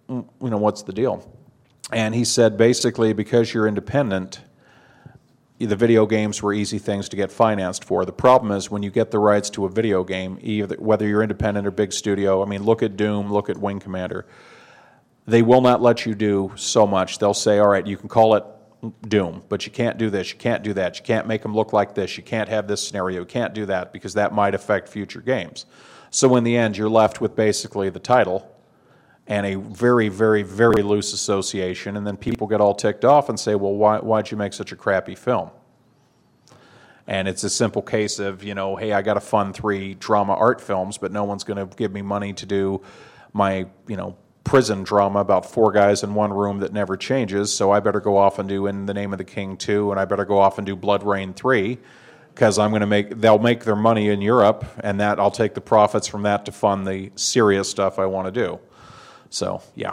you know, what's the deal? And he said, basically, because you're independent, the video games were easy things to get financed for. The problem is when you get the rights to a video game, either, whether you're independent or big studio, I mean, look at Doom, look at Wing Commander. They will not let you do so much. They'll say, all right, you can call it doom. But you can't do this, you can't do that, you can't make them look like this, you can't have this scenario, you can't do that because that might affect future games. So in the end, you're left with basically the title and a very, very, very loose association, and then people get all ticked off and say, well, why, why'd you make such a crappy film? And it's a simple case of, you know, hey, I got to fund three drama art films, but no one's going to give me money to do my, you know, prison drama about four guys in one room that never changes. So I better go off and do In the Name of the King 2, and I better go off and do BloodRayne 3 because I'm going to make they'll make their money in Europe, and that I'll take the profits from that to fund the serious stuff I want to do. So yeah.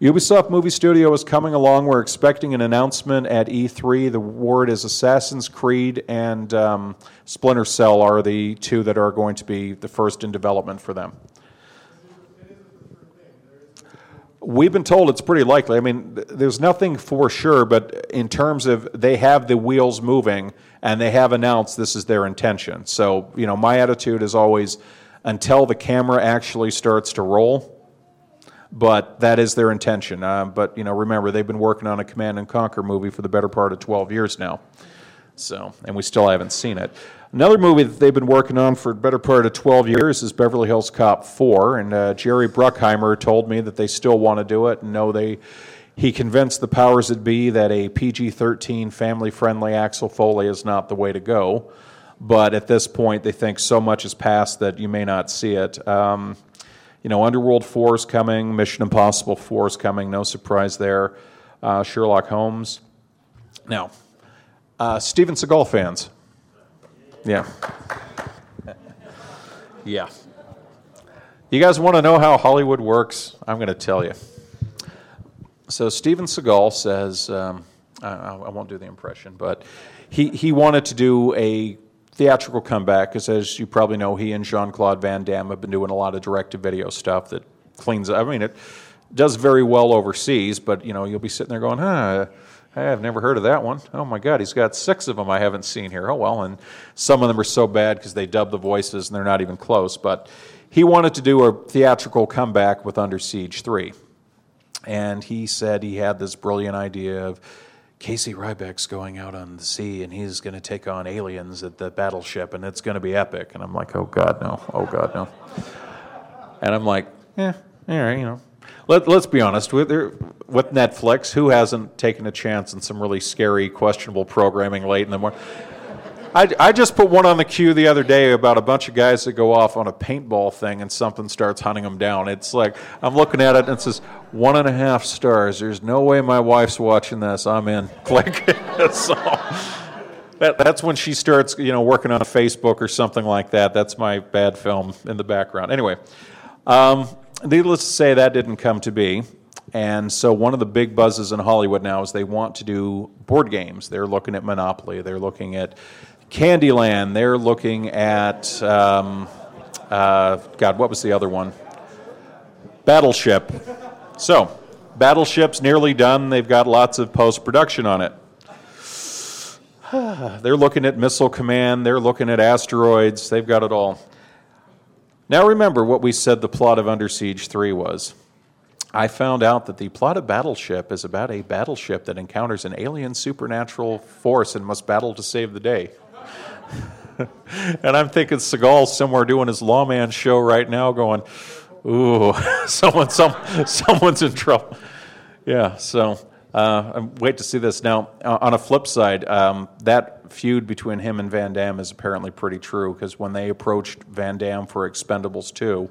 Ubisoft Movie Studio is coming along. We're expecting an announcement at E3. The word is Assassin's Creed and um, Splinter Cell are the two that are going to be the first in development for them. We've been told it's pretty likely. I mean, there's nothing for sure, but in terms of they have the wheels moving and they have announced this is their intention. So, you know, my attitude is always until the camera actually starts to roll, but that is their intention. Uh, but you know, remember they've been working on a Command and Conquer movie for the better part of 12 years now. So, and we still haven't seen it. Another movie that they've been working on for the better part of 12 years is Beverly Hills Cop 4, and uh, Jerry Bruckheimer told me that they still want to do it and they. He convinced the powers that be that a PG 13 family friendly Axel Foley is not the way to go. But at this point, they think so much has passed that you may not see it. Um, you know, Underworld 4 is coming, Mission Impossible 4 is coming, no surprise there. Uh, Sherlock Holmes. Now, uh, Steven Seagal fans. Yeah. yeah. You guys want to know how Hollywood works? I'm going to tell you. So, Steven Seagal says, um, I, I won't do the impression, but he, he wanted to do a theatrical comeback because, as you probably know, he and Jean Claude Van Damme have been doing a lot of direct to video stuff that cleans up. I mean, it does very well overseas, but you know, you'll be sitting there going, huh. I've never heard of that one. Oh my God, he's got six of them I haven't seen here. Oh well, and some of them are so bad because they dub the voices and they're not even close. But he wanted to do a theatrical comeback with Under Siege 3. And he said he had this brilliant idea of Casey Ryback's going out on the sea and he's going to take on aliens at the battleship and it's going to be epic. And I'm like, oh God, no. Oh God, no. And I'm like, yeah, all right, you know. Let, let's be honest with with Netflix. Who hasn't taken a chance on some really scary, questionable programming late in the morning? I, I just put one on the queue the other day about a bunch of guys that go off on a paintball thing and something starts hunting them down. It's like I'm looking at it and it says one and a half stars. There's no way my wife's watching this. I'm in. Click. so that, that's when she starts, you know, working on Facebook or something like that. That's my bad film in the background. Anyway, um, needless to say, that didn't come to be. And so, one of the big buzzes in Hollywood now is they want to do board games. They're looking at Monopoly. They're looking at Candyland. They're looking at, um, uh, God, what was the other one? Battleship. So, Battleship's nearly done. They've got lots of post production on it. They're looking at Missile Command. They're looking at asteroids. They've got it all. Now, remember what we said the plot of Under Siege 3 was. I found out that the plot of Battleship is about a battleship that encounters an alien supernatural force and must battle to save the day. and I'm thinking Seagal's somewhere doing his lawman show right now, going, "Ooh, someone, some, someone's in trouble." Yeah, so uh, I wait to see this. Now, uh, on a flip side, um, that feud between him and Van Damme is apparently pretty true because when they approached Van Damme for Expendables 2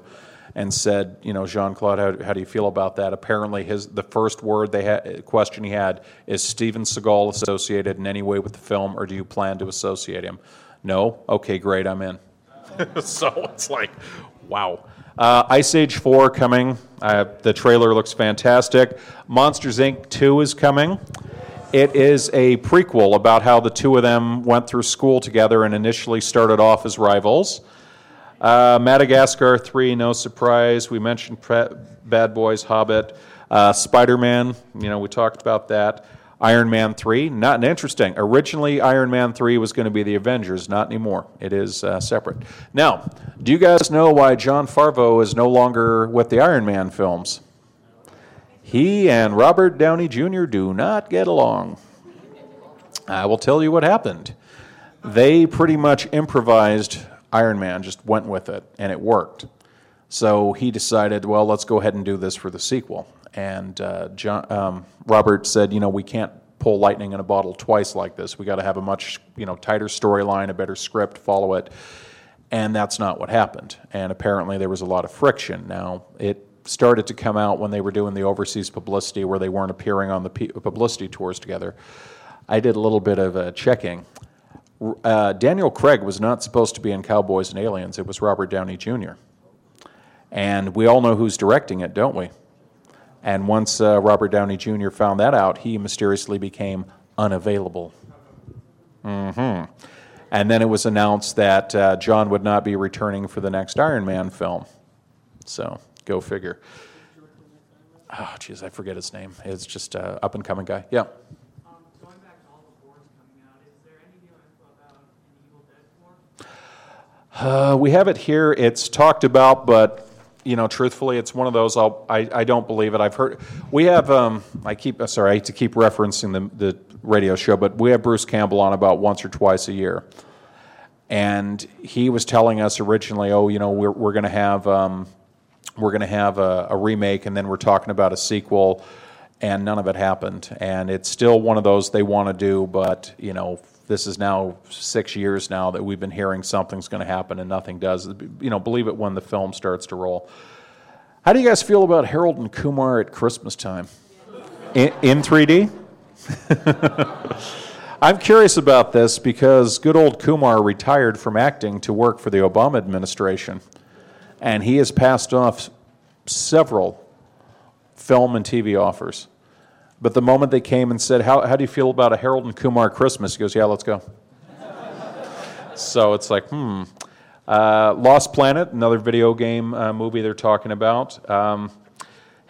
and said, you know, Jean Claude, how, how, do you feel about that? Apparently, his the first word they had, question he had is Steven Seagal associated in any way with the film, or do you plan to associate him? No. Okay, great, I'm in. so it's like, wow. Uh, Ice Age 4 coming. Uh, the trailer looks fantastic. Monsters Inc. 2 is coming. It is a prequel about how the two of them went through school together and initially started off as rivals. Uh, Madagascar 3, no surprise. We mentioned Pre- Bad Boys, Hobbit. Uh, Spider Man, you know, we talked about that. Iron Man 3, not interesting. Originally, Iron Man 3 was going to be the Avengers, not anymore. It is uh, separate. Now, do you guys know why Jon Favreau is no longer with the Iron Man films? He and Robert Downey Jr. do not get along. I will tell you what happened. They pretty much improvised Iron Man, just went with it, and it worked. So he decided, well, let's go ahead and do this for the sequel. And uh, Jon, um, Robert said, you know, we can't pull lightning in a bottle twice like this. We got to have a much, you know, tighter storyline, a better script, follow it. And that's not what happened. And apparently there was a lot of friction. Now, it started to come out when they were doing the overseas publicity where they weren't appearing on the publicity tours together. I did a little bit of uh, checking. Uh, Daniel Craig was not supposed to be in Cowboys and Aliens, it was Robert Downey Jr. And we all know who's directing it, don't we? And once uh, Robert Downey Jr. found that out, he mysteriously became unavailable. Mm-hmm. And then it was announced that uh, Jon would not be returning for the next Iron Man film. So, go figure. Oh, jeez, I forget his name. It's just an up and coming guy. Yeah. Going back to all the boards coming out, is there any new about evil dead form? Uh, we have it here. It's talked about, but you know, truthfully, it's one of those. I'll, I I don't believe it. I've heard we have. Um, I keep sorry. I hate to keep referencing the the radio show, but we have Bruce Campbell on about once or twice a year, and he was telling us originally, oh, you know, we're we're going to have um, we're going to have a, a remake, and then we're talking about a sequel, and none of it happened. And it's still one of those they want to do, but you know, this is now six years now that we've been hearing something's going to happen and nothing does. You know, believe it when the film starts to roll. How do you guys feel about Harold and Kumar at Christmas time? In, in 3D? I'm curious about this because good old Kumar retired from acting to work for the Obama administration. And he has passed off several film and TV offers. But the moment they came and said, How, how do you feel about a Harold and Kumar Christmas? He goes, Yeah, let's go. so it's like, hmm. Uh, Lost Planet, another video game uh, movie they're talking about. Um,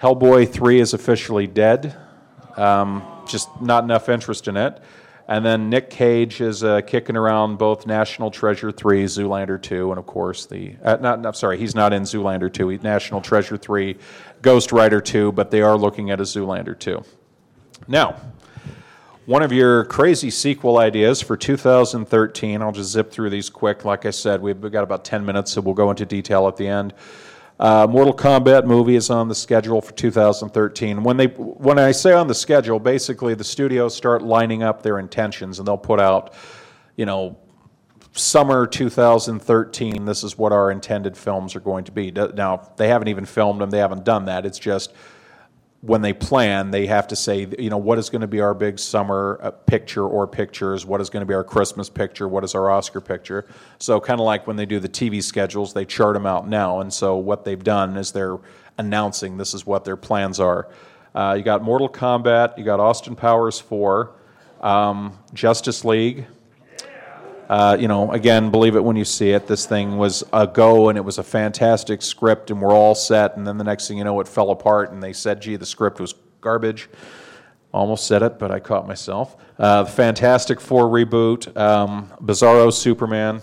Hellboy 3 is officially dead. Um, just not enough interest in it. And then Nick Cage is uh, kicking around both National Treasure 3, Zoolander 2, and of course the. Uh, not, not, sorry, he's not in Zoolander 2. He's National Treasure 3, Ghost Rider 2, but they are looking at a Zoolander 2. Now, one of your crazy sequel ideas for 2013, I'll just zip through these quick. Like I said, we've got about 10 minutes, so we'll go into detail at the end. Uh, Mortal Kombat movie is on the schedule for 2013. When they when I say on the schedule, basically the studios start lining up their intentions, and they'll put out, you know, summer 2013. This is what our intended films are going to be. Now they haven't even filmed them; they haven't done that. It's just when they plan, they have to say, you know, what is going to be our big summer uh, picture or pictures? What is going to be our Christmas picture? What is our Oscar picture? So, kind of like when they do the TV schedules, they chart them out now. And so, what they've done is they're announcing this is what their plans are. Uh, you got Mortal Kombat, you got Austin Powers 4, um, Justice League, uh, you know, again, believe it when you see it. This thing was a go, and it was a fantastic script, and we're all set. And then the next thing you know, it fell apart, and they said, "Gee, the script was garbage." Almost said it, but I caught myself. Uh, the Fantastic Four reboot, um, Bizarro Superman,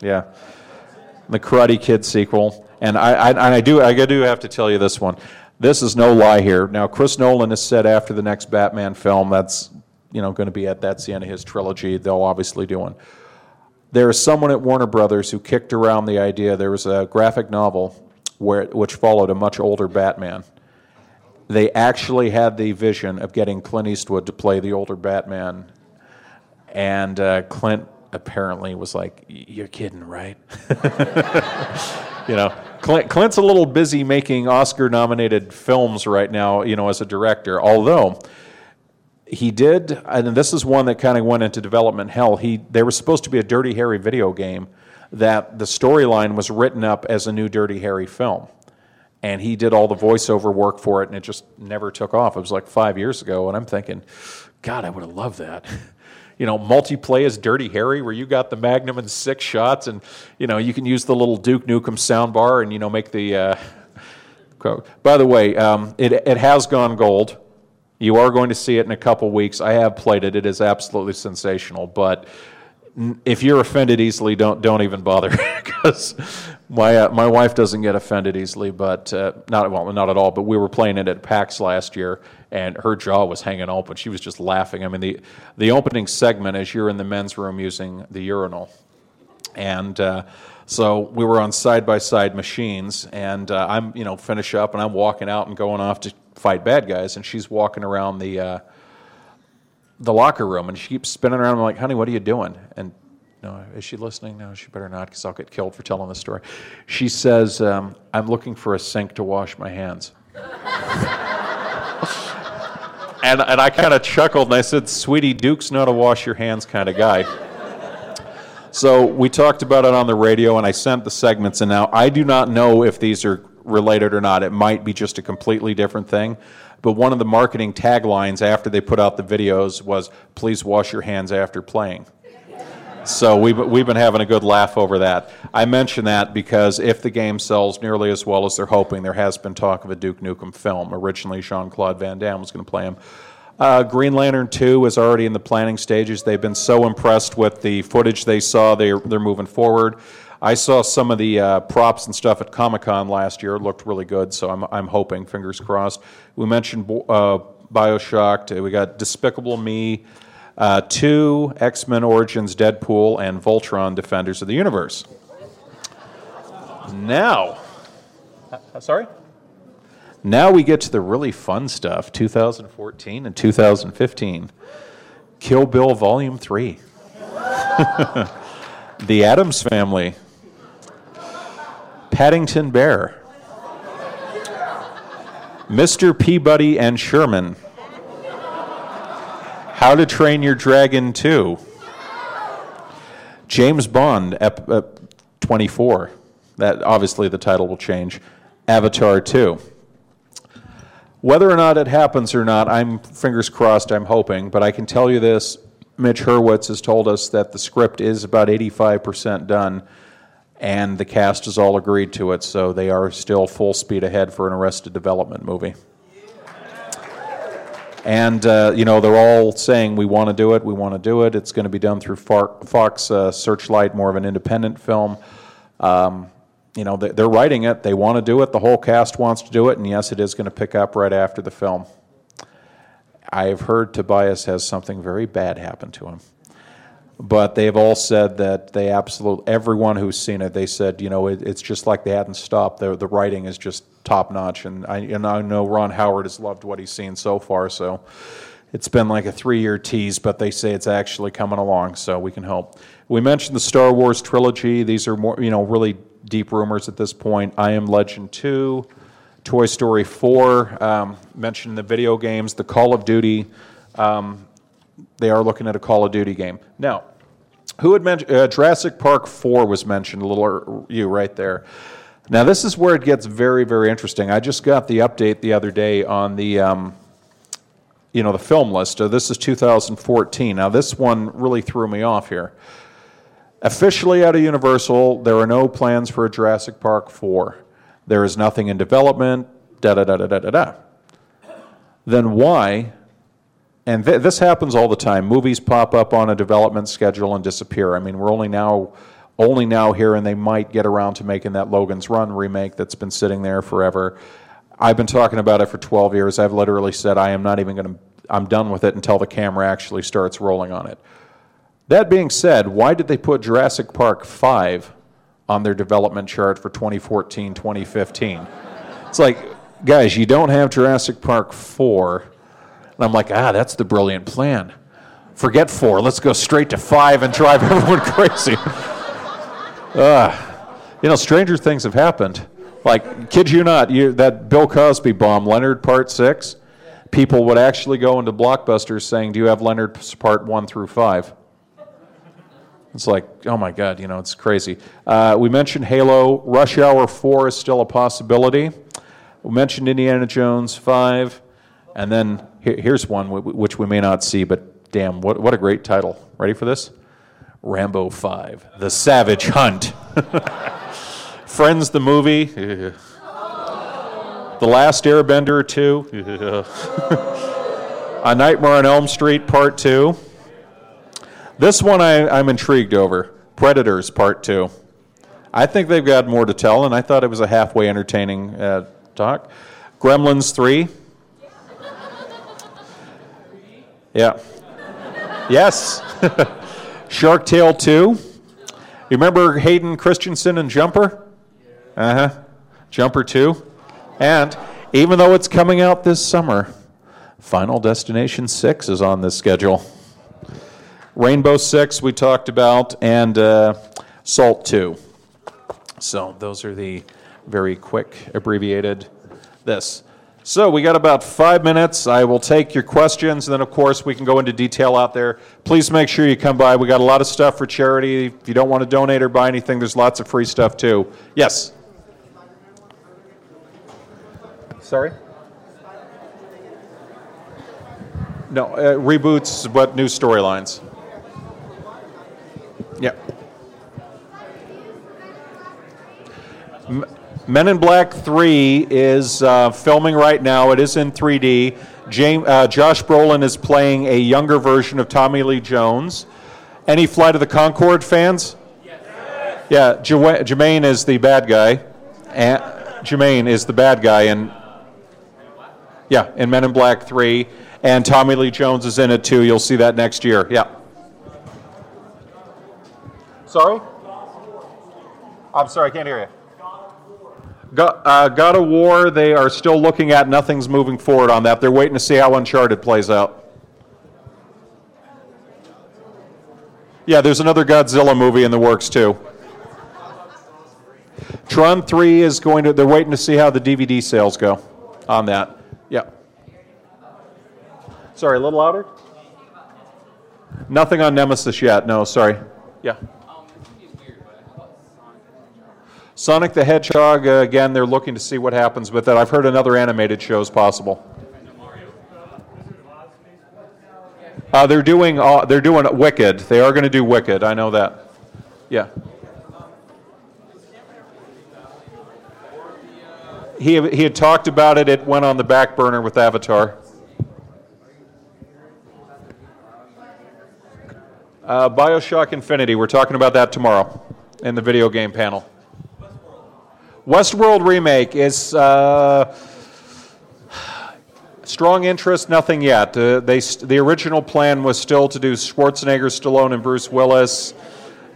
yeah, the Karate Kid sequel, and I, I, and I do, I do have to tell you this one. This is no lie here. Now, Chris Nolan has said after the next Batman film, that's you know going to be at that's the end of his trilogy. They'll obviously do one there is someone at Warner Brothers who kicked around the idea. There was a graphic novel where, which followed a much older Batman. They actually had the vision of getting Clint Eastwood to play the older Batman, and uh, Clint apparently was like, "You're kidding, right?" you know, Clint, Clint's a little busy making Oscar-nominated films right now. You know, as a director, although he did, and this is one that kind of went into development hell. He there was supposed to be a Dirty Harry video game that the storyline was written up as a new Dirty Harry film, and he did all the voiceover work for it, and it just never took off. It was like five years ago, and I'm thinking, God, I would have loved that. you know, multiplay as Dirty Harry, where you got the Magnum and six shots, and you know you can use the little Duke Nukem soundbar, and you know make the. Uh, by the way, um, it it has gone gold. You are going to see it in a couple weeks. I have played it. It is absolutely sensational. But if you're offended easily, don't don't even bother because my uh, my wife doesn't get offended easily. But uh, not well, not at all. But we were playing it at PAX last year, and her jaw was hanging open. She was just laughing. I mean, the the opening segment is you're in the men's room using the urinal, and. Uh, so we were on side by side machines, and uh, I'm, you know, finish up, and I'm walking out and going off to fight bad guys, and she's walking around the uh, the locker room, and she keeps spinning around. I'm like, "Honey, what are you doing?" And no, is she listening? No, she better not, because I'll get killed for telling the story. She says, um, "I'm looking for a sink to wash my hands." and and I kind of chuckled, and I said, "Sweetie, Duke's not a wash your hands kind of guy." So we talked about it on the radio, and I sent the segments, and now I do not know if these are related or not. It might be just a completely different thing. But one of the marketing taglines after they put out the videos was, please wash your hands after playing. So we've, we've been having a good laugh over that. I mention that because if the game sells nearly as well as they're hoping, there has been talk of a Duke Nukem film. Originally, Jean Claude Van Damme was going to play him. Uh, Green Lantern 2 is already in the planning stages. They've been so impressed with the footage they saw, they're, they're moving forward. I saw some of the uh, props and stuff at Comic Con last year. It looked really good, so I'm, I'm hoping, fingers crossed. We mentioned uh, Bioshock. We got Despicable Me, uh, 2, X Men Origins Deadpool, and Voltron Defenders of the Universe. Now, uh, sorry? Now we get to the really fun stuff 2014 and 2015. Kill Bill Volume 3. the Addams Family. Paddington Bear. Mr. Peabody and Sherman. How to Train Your Dragon 2. James Bond, ep- ep- 24. That obviously the title will change. Avatar 2. Whether or not it happens or not, I'm fingers crossed, I'm hoping, but I can tell you this Mitch Hurwitz has told us that the script is about 85% done, and the cast has all agreed to it, so they are still full speed ahead for an Arrested Development movie. And, uh, you know, they're all saying, we want to do it, we want to do it. It's going to be done through Fox uh, Searchlight, more of an independent film. Um, you know, they're writing it, they want to do it, the whole cast wants to do it, and yes, it is going to pick up right after the film. I have heard Tobias has something very bad happen to him. But they've all said that they absolutely everyone who's seen it they said you know it, it's just like they hadn't stopped. The, the writing is just top notch and I, and I know ron howard has loved what he's seen so far. So it's been like a three year tease but they say it's actually coming along so we can help. We mentioned the star wars trilogy. These are more you know really deep rumors at this point. I am legend 2 toy story 4 um, mentioned the video games the call of duty um, they are looking at a Call of Duty game. Now, who had mentioned uh, Jurassic Park 4 was mentioned a little you right there. Now, this is where it gets very, very interesting. I just got the update the other day on the, um, you know, the film list. Uh, this is 2014. Now, this one really threw me off here. Officially out of Universal, there are no plans for a Jurassic Park 4. There is nothing in development, da da da da da da da. Then why and th- this happens all the time. Movies pop up on a development schedule and disappear. I mean, we're only now only now here, and they might get around to making that Logan's Run remake that's been sitting there forever. I've been talking about it for 12 years. I've literally said I am not even going to. I'm done with it until the camera actually starts rolling on it. That being said, why did they put Jurassic Park 5 on their development chart for 2014, 2015? It's like, guys, you don't have Jurassic Park 4 and I'm like, ah, that's the brilliant plan. Forget four. Let's go straight to five and drive everyone crazy. uh, you know, stranger things have happened. Like, kid you not, you, that Bill Cosby bomb, Leonard Part Six, people would actually go into blockbusters saying, "Do you have Leonard Part One through 5? It's like, oh my God, you know, it's crazy. Uh, we mentioned Halo. Rush Hour 4 is still a possibility. We mentioned Indiana Jones 5. And then here's one which we may not see, but damn, what, what a great title. Ready for this? Rambo 5 The Savage Hunt. Friends, the movie. the Last Airbender 2. A Nightmare on Elm Street Part 2. This one I, I'm intrigued over Predators Part 2. I think they've got more to tell, and I thought it was a halfway entertaining uh, talk. Gremlins 3. Yeah. Yes. Shark Tale 2. You remember Hayden Christensen and Jumper? Uh huh. Jumper 2. And even though it's coming out this summer, Final Destination 6 is on this schedule. Rainbow 6 we talked about, and uh, Salt 2. So those are the very quick, abbreviated this. So we got about five minutes. I will take your questions, and then, of course, we can go into detail out there. Please make sure you come by. We got a lot of stuff for charity. If you don't want to donate or buy anything, there's lots of free stuff too. Yes. Sorry. No uh, reboots, but new storylines. Yeah. Men in Black 3 is uh, filming right now. It is in 3D. James, uh, Josh Brolin is playing a younger version of Tommy Lee Jones. Any Flight of the Conchord fans? Yes. Yeah, Jermaine is the bad guy. And Jermaine is the bad guy in yeah in Men in Black 3, and Tommy Lee Jones is in it too. You'll see that next year. Yeah. Sorry. I'm sorry, I can't hear you. God, uh, God of War, they are still looking at. Nothing's moving forward on that. They're waiting to see how Uncharted plays out. Yeah, there's another Godzilla movie in the works too. Tron 3 is going to, they're waiting to see how the DVD sales go on that. Yeah. Sorry, a little louder? Nothing on Nemesis yet. No, sorry. Yeah. Sonic the Hedgehog, uh, again, they're looking to see what happens with that. I've heard another animated show is possible. Uh, they're doing uh, they're doing Wicked. They are going to do Wicked. I know that. Yeah. He he had talked about it. It went on the back burner with Avatar. Uh, Bioshock Infinity. We're talking about that tomorrow in the video game panel. Westworld remake is uh, Strong interest, nothing yet. Uh, they, the original plan was still to do Schwarzenegger, Stallone, and Bruce Willis.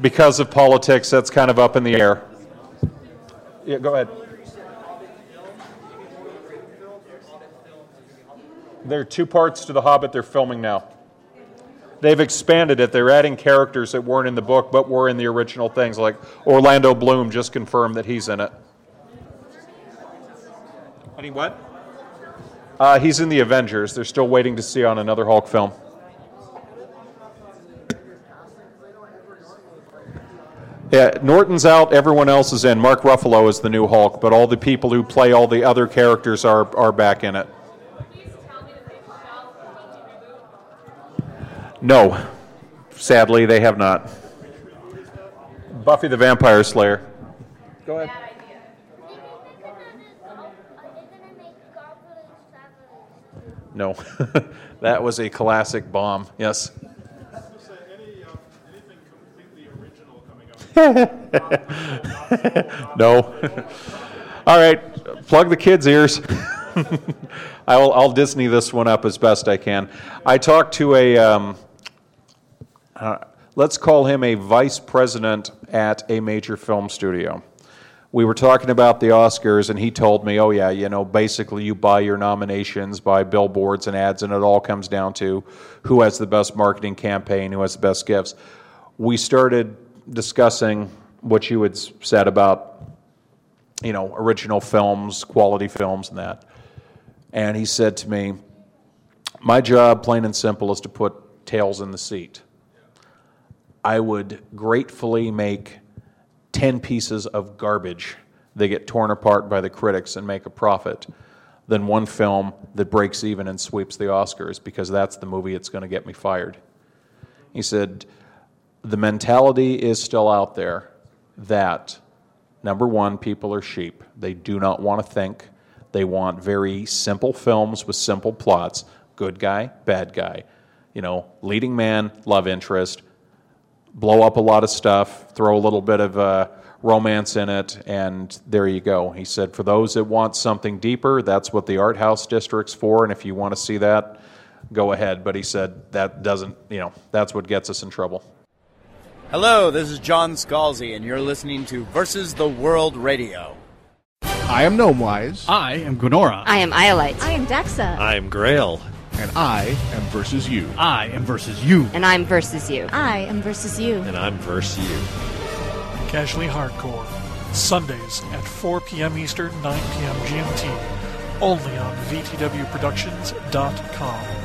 Because of politics, that's kind of up in the air. Yeah, go ahead. There are two parts to The Hobbit they're filming now. They've expanded it. They're adding characters that weren't in the book but were in the original things. Like Orlando Bloom just confirmed that he's in it. Any what? Uh, he's in the Avengers. They're still waiting to see on another Hulk film. Yeah, Norton's out. Everyone else is in. Mark Ruffalo is the new Hulk, but all the people who play all the other characters are are back in it. No, sadly, they have not. Buffy the Vampire Slayer. Go ahead. No, that was a classic bomb. Yes. no. All right, plug the kids' ears. I'll, I'll, Disney this one up as best I can. I talked to a, um, uh, let's call him a vice president at a major film studio. We were talking about the Oscars, and he told me, oh, yeah, you know, basically you buy your nominations by billboards and ads, and it all comes down to who has the best marketing campaign, who has the best gifts. We started discussing what you had said about, you know, original films, quality films, and that. And he said to me, My job, plain and simple, is to put tails in the seat. I would gratefully make 10 pieces of garbage that get torn apart by the critics and make a profit than one film that breaks even and sweeps the Oscars because that's the movie that's going to get me fired. He said, The mentality is still out there that, number one, people are sheep. They do not want to think, they want very simple films with simple plots good guy, bad guy. You know, leading man, love interest, blow up a lot of stuff, throw a little bit of uh, romance in it, and there you go. He said, for those that want something deeper, that's what the art house district's for, and if you want to see that, go ahead. But he said that doesn't, you know, that's what gets us in trouble. Hello, this is John Scalzi, and you're listening to Versus the World Radio. I am Gnomewise. I am Gwenora. I am Iolite. I am Dexa. I am Grail. And I am versus you. I am versus you. And I'm versus you. I am versus you. And I'm versus you. Casually Hardcore. Sundays at 4 p.m. Eastern, 9 p.m. GMT. Only on VTWProductions.com.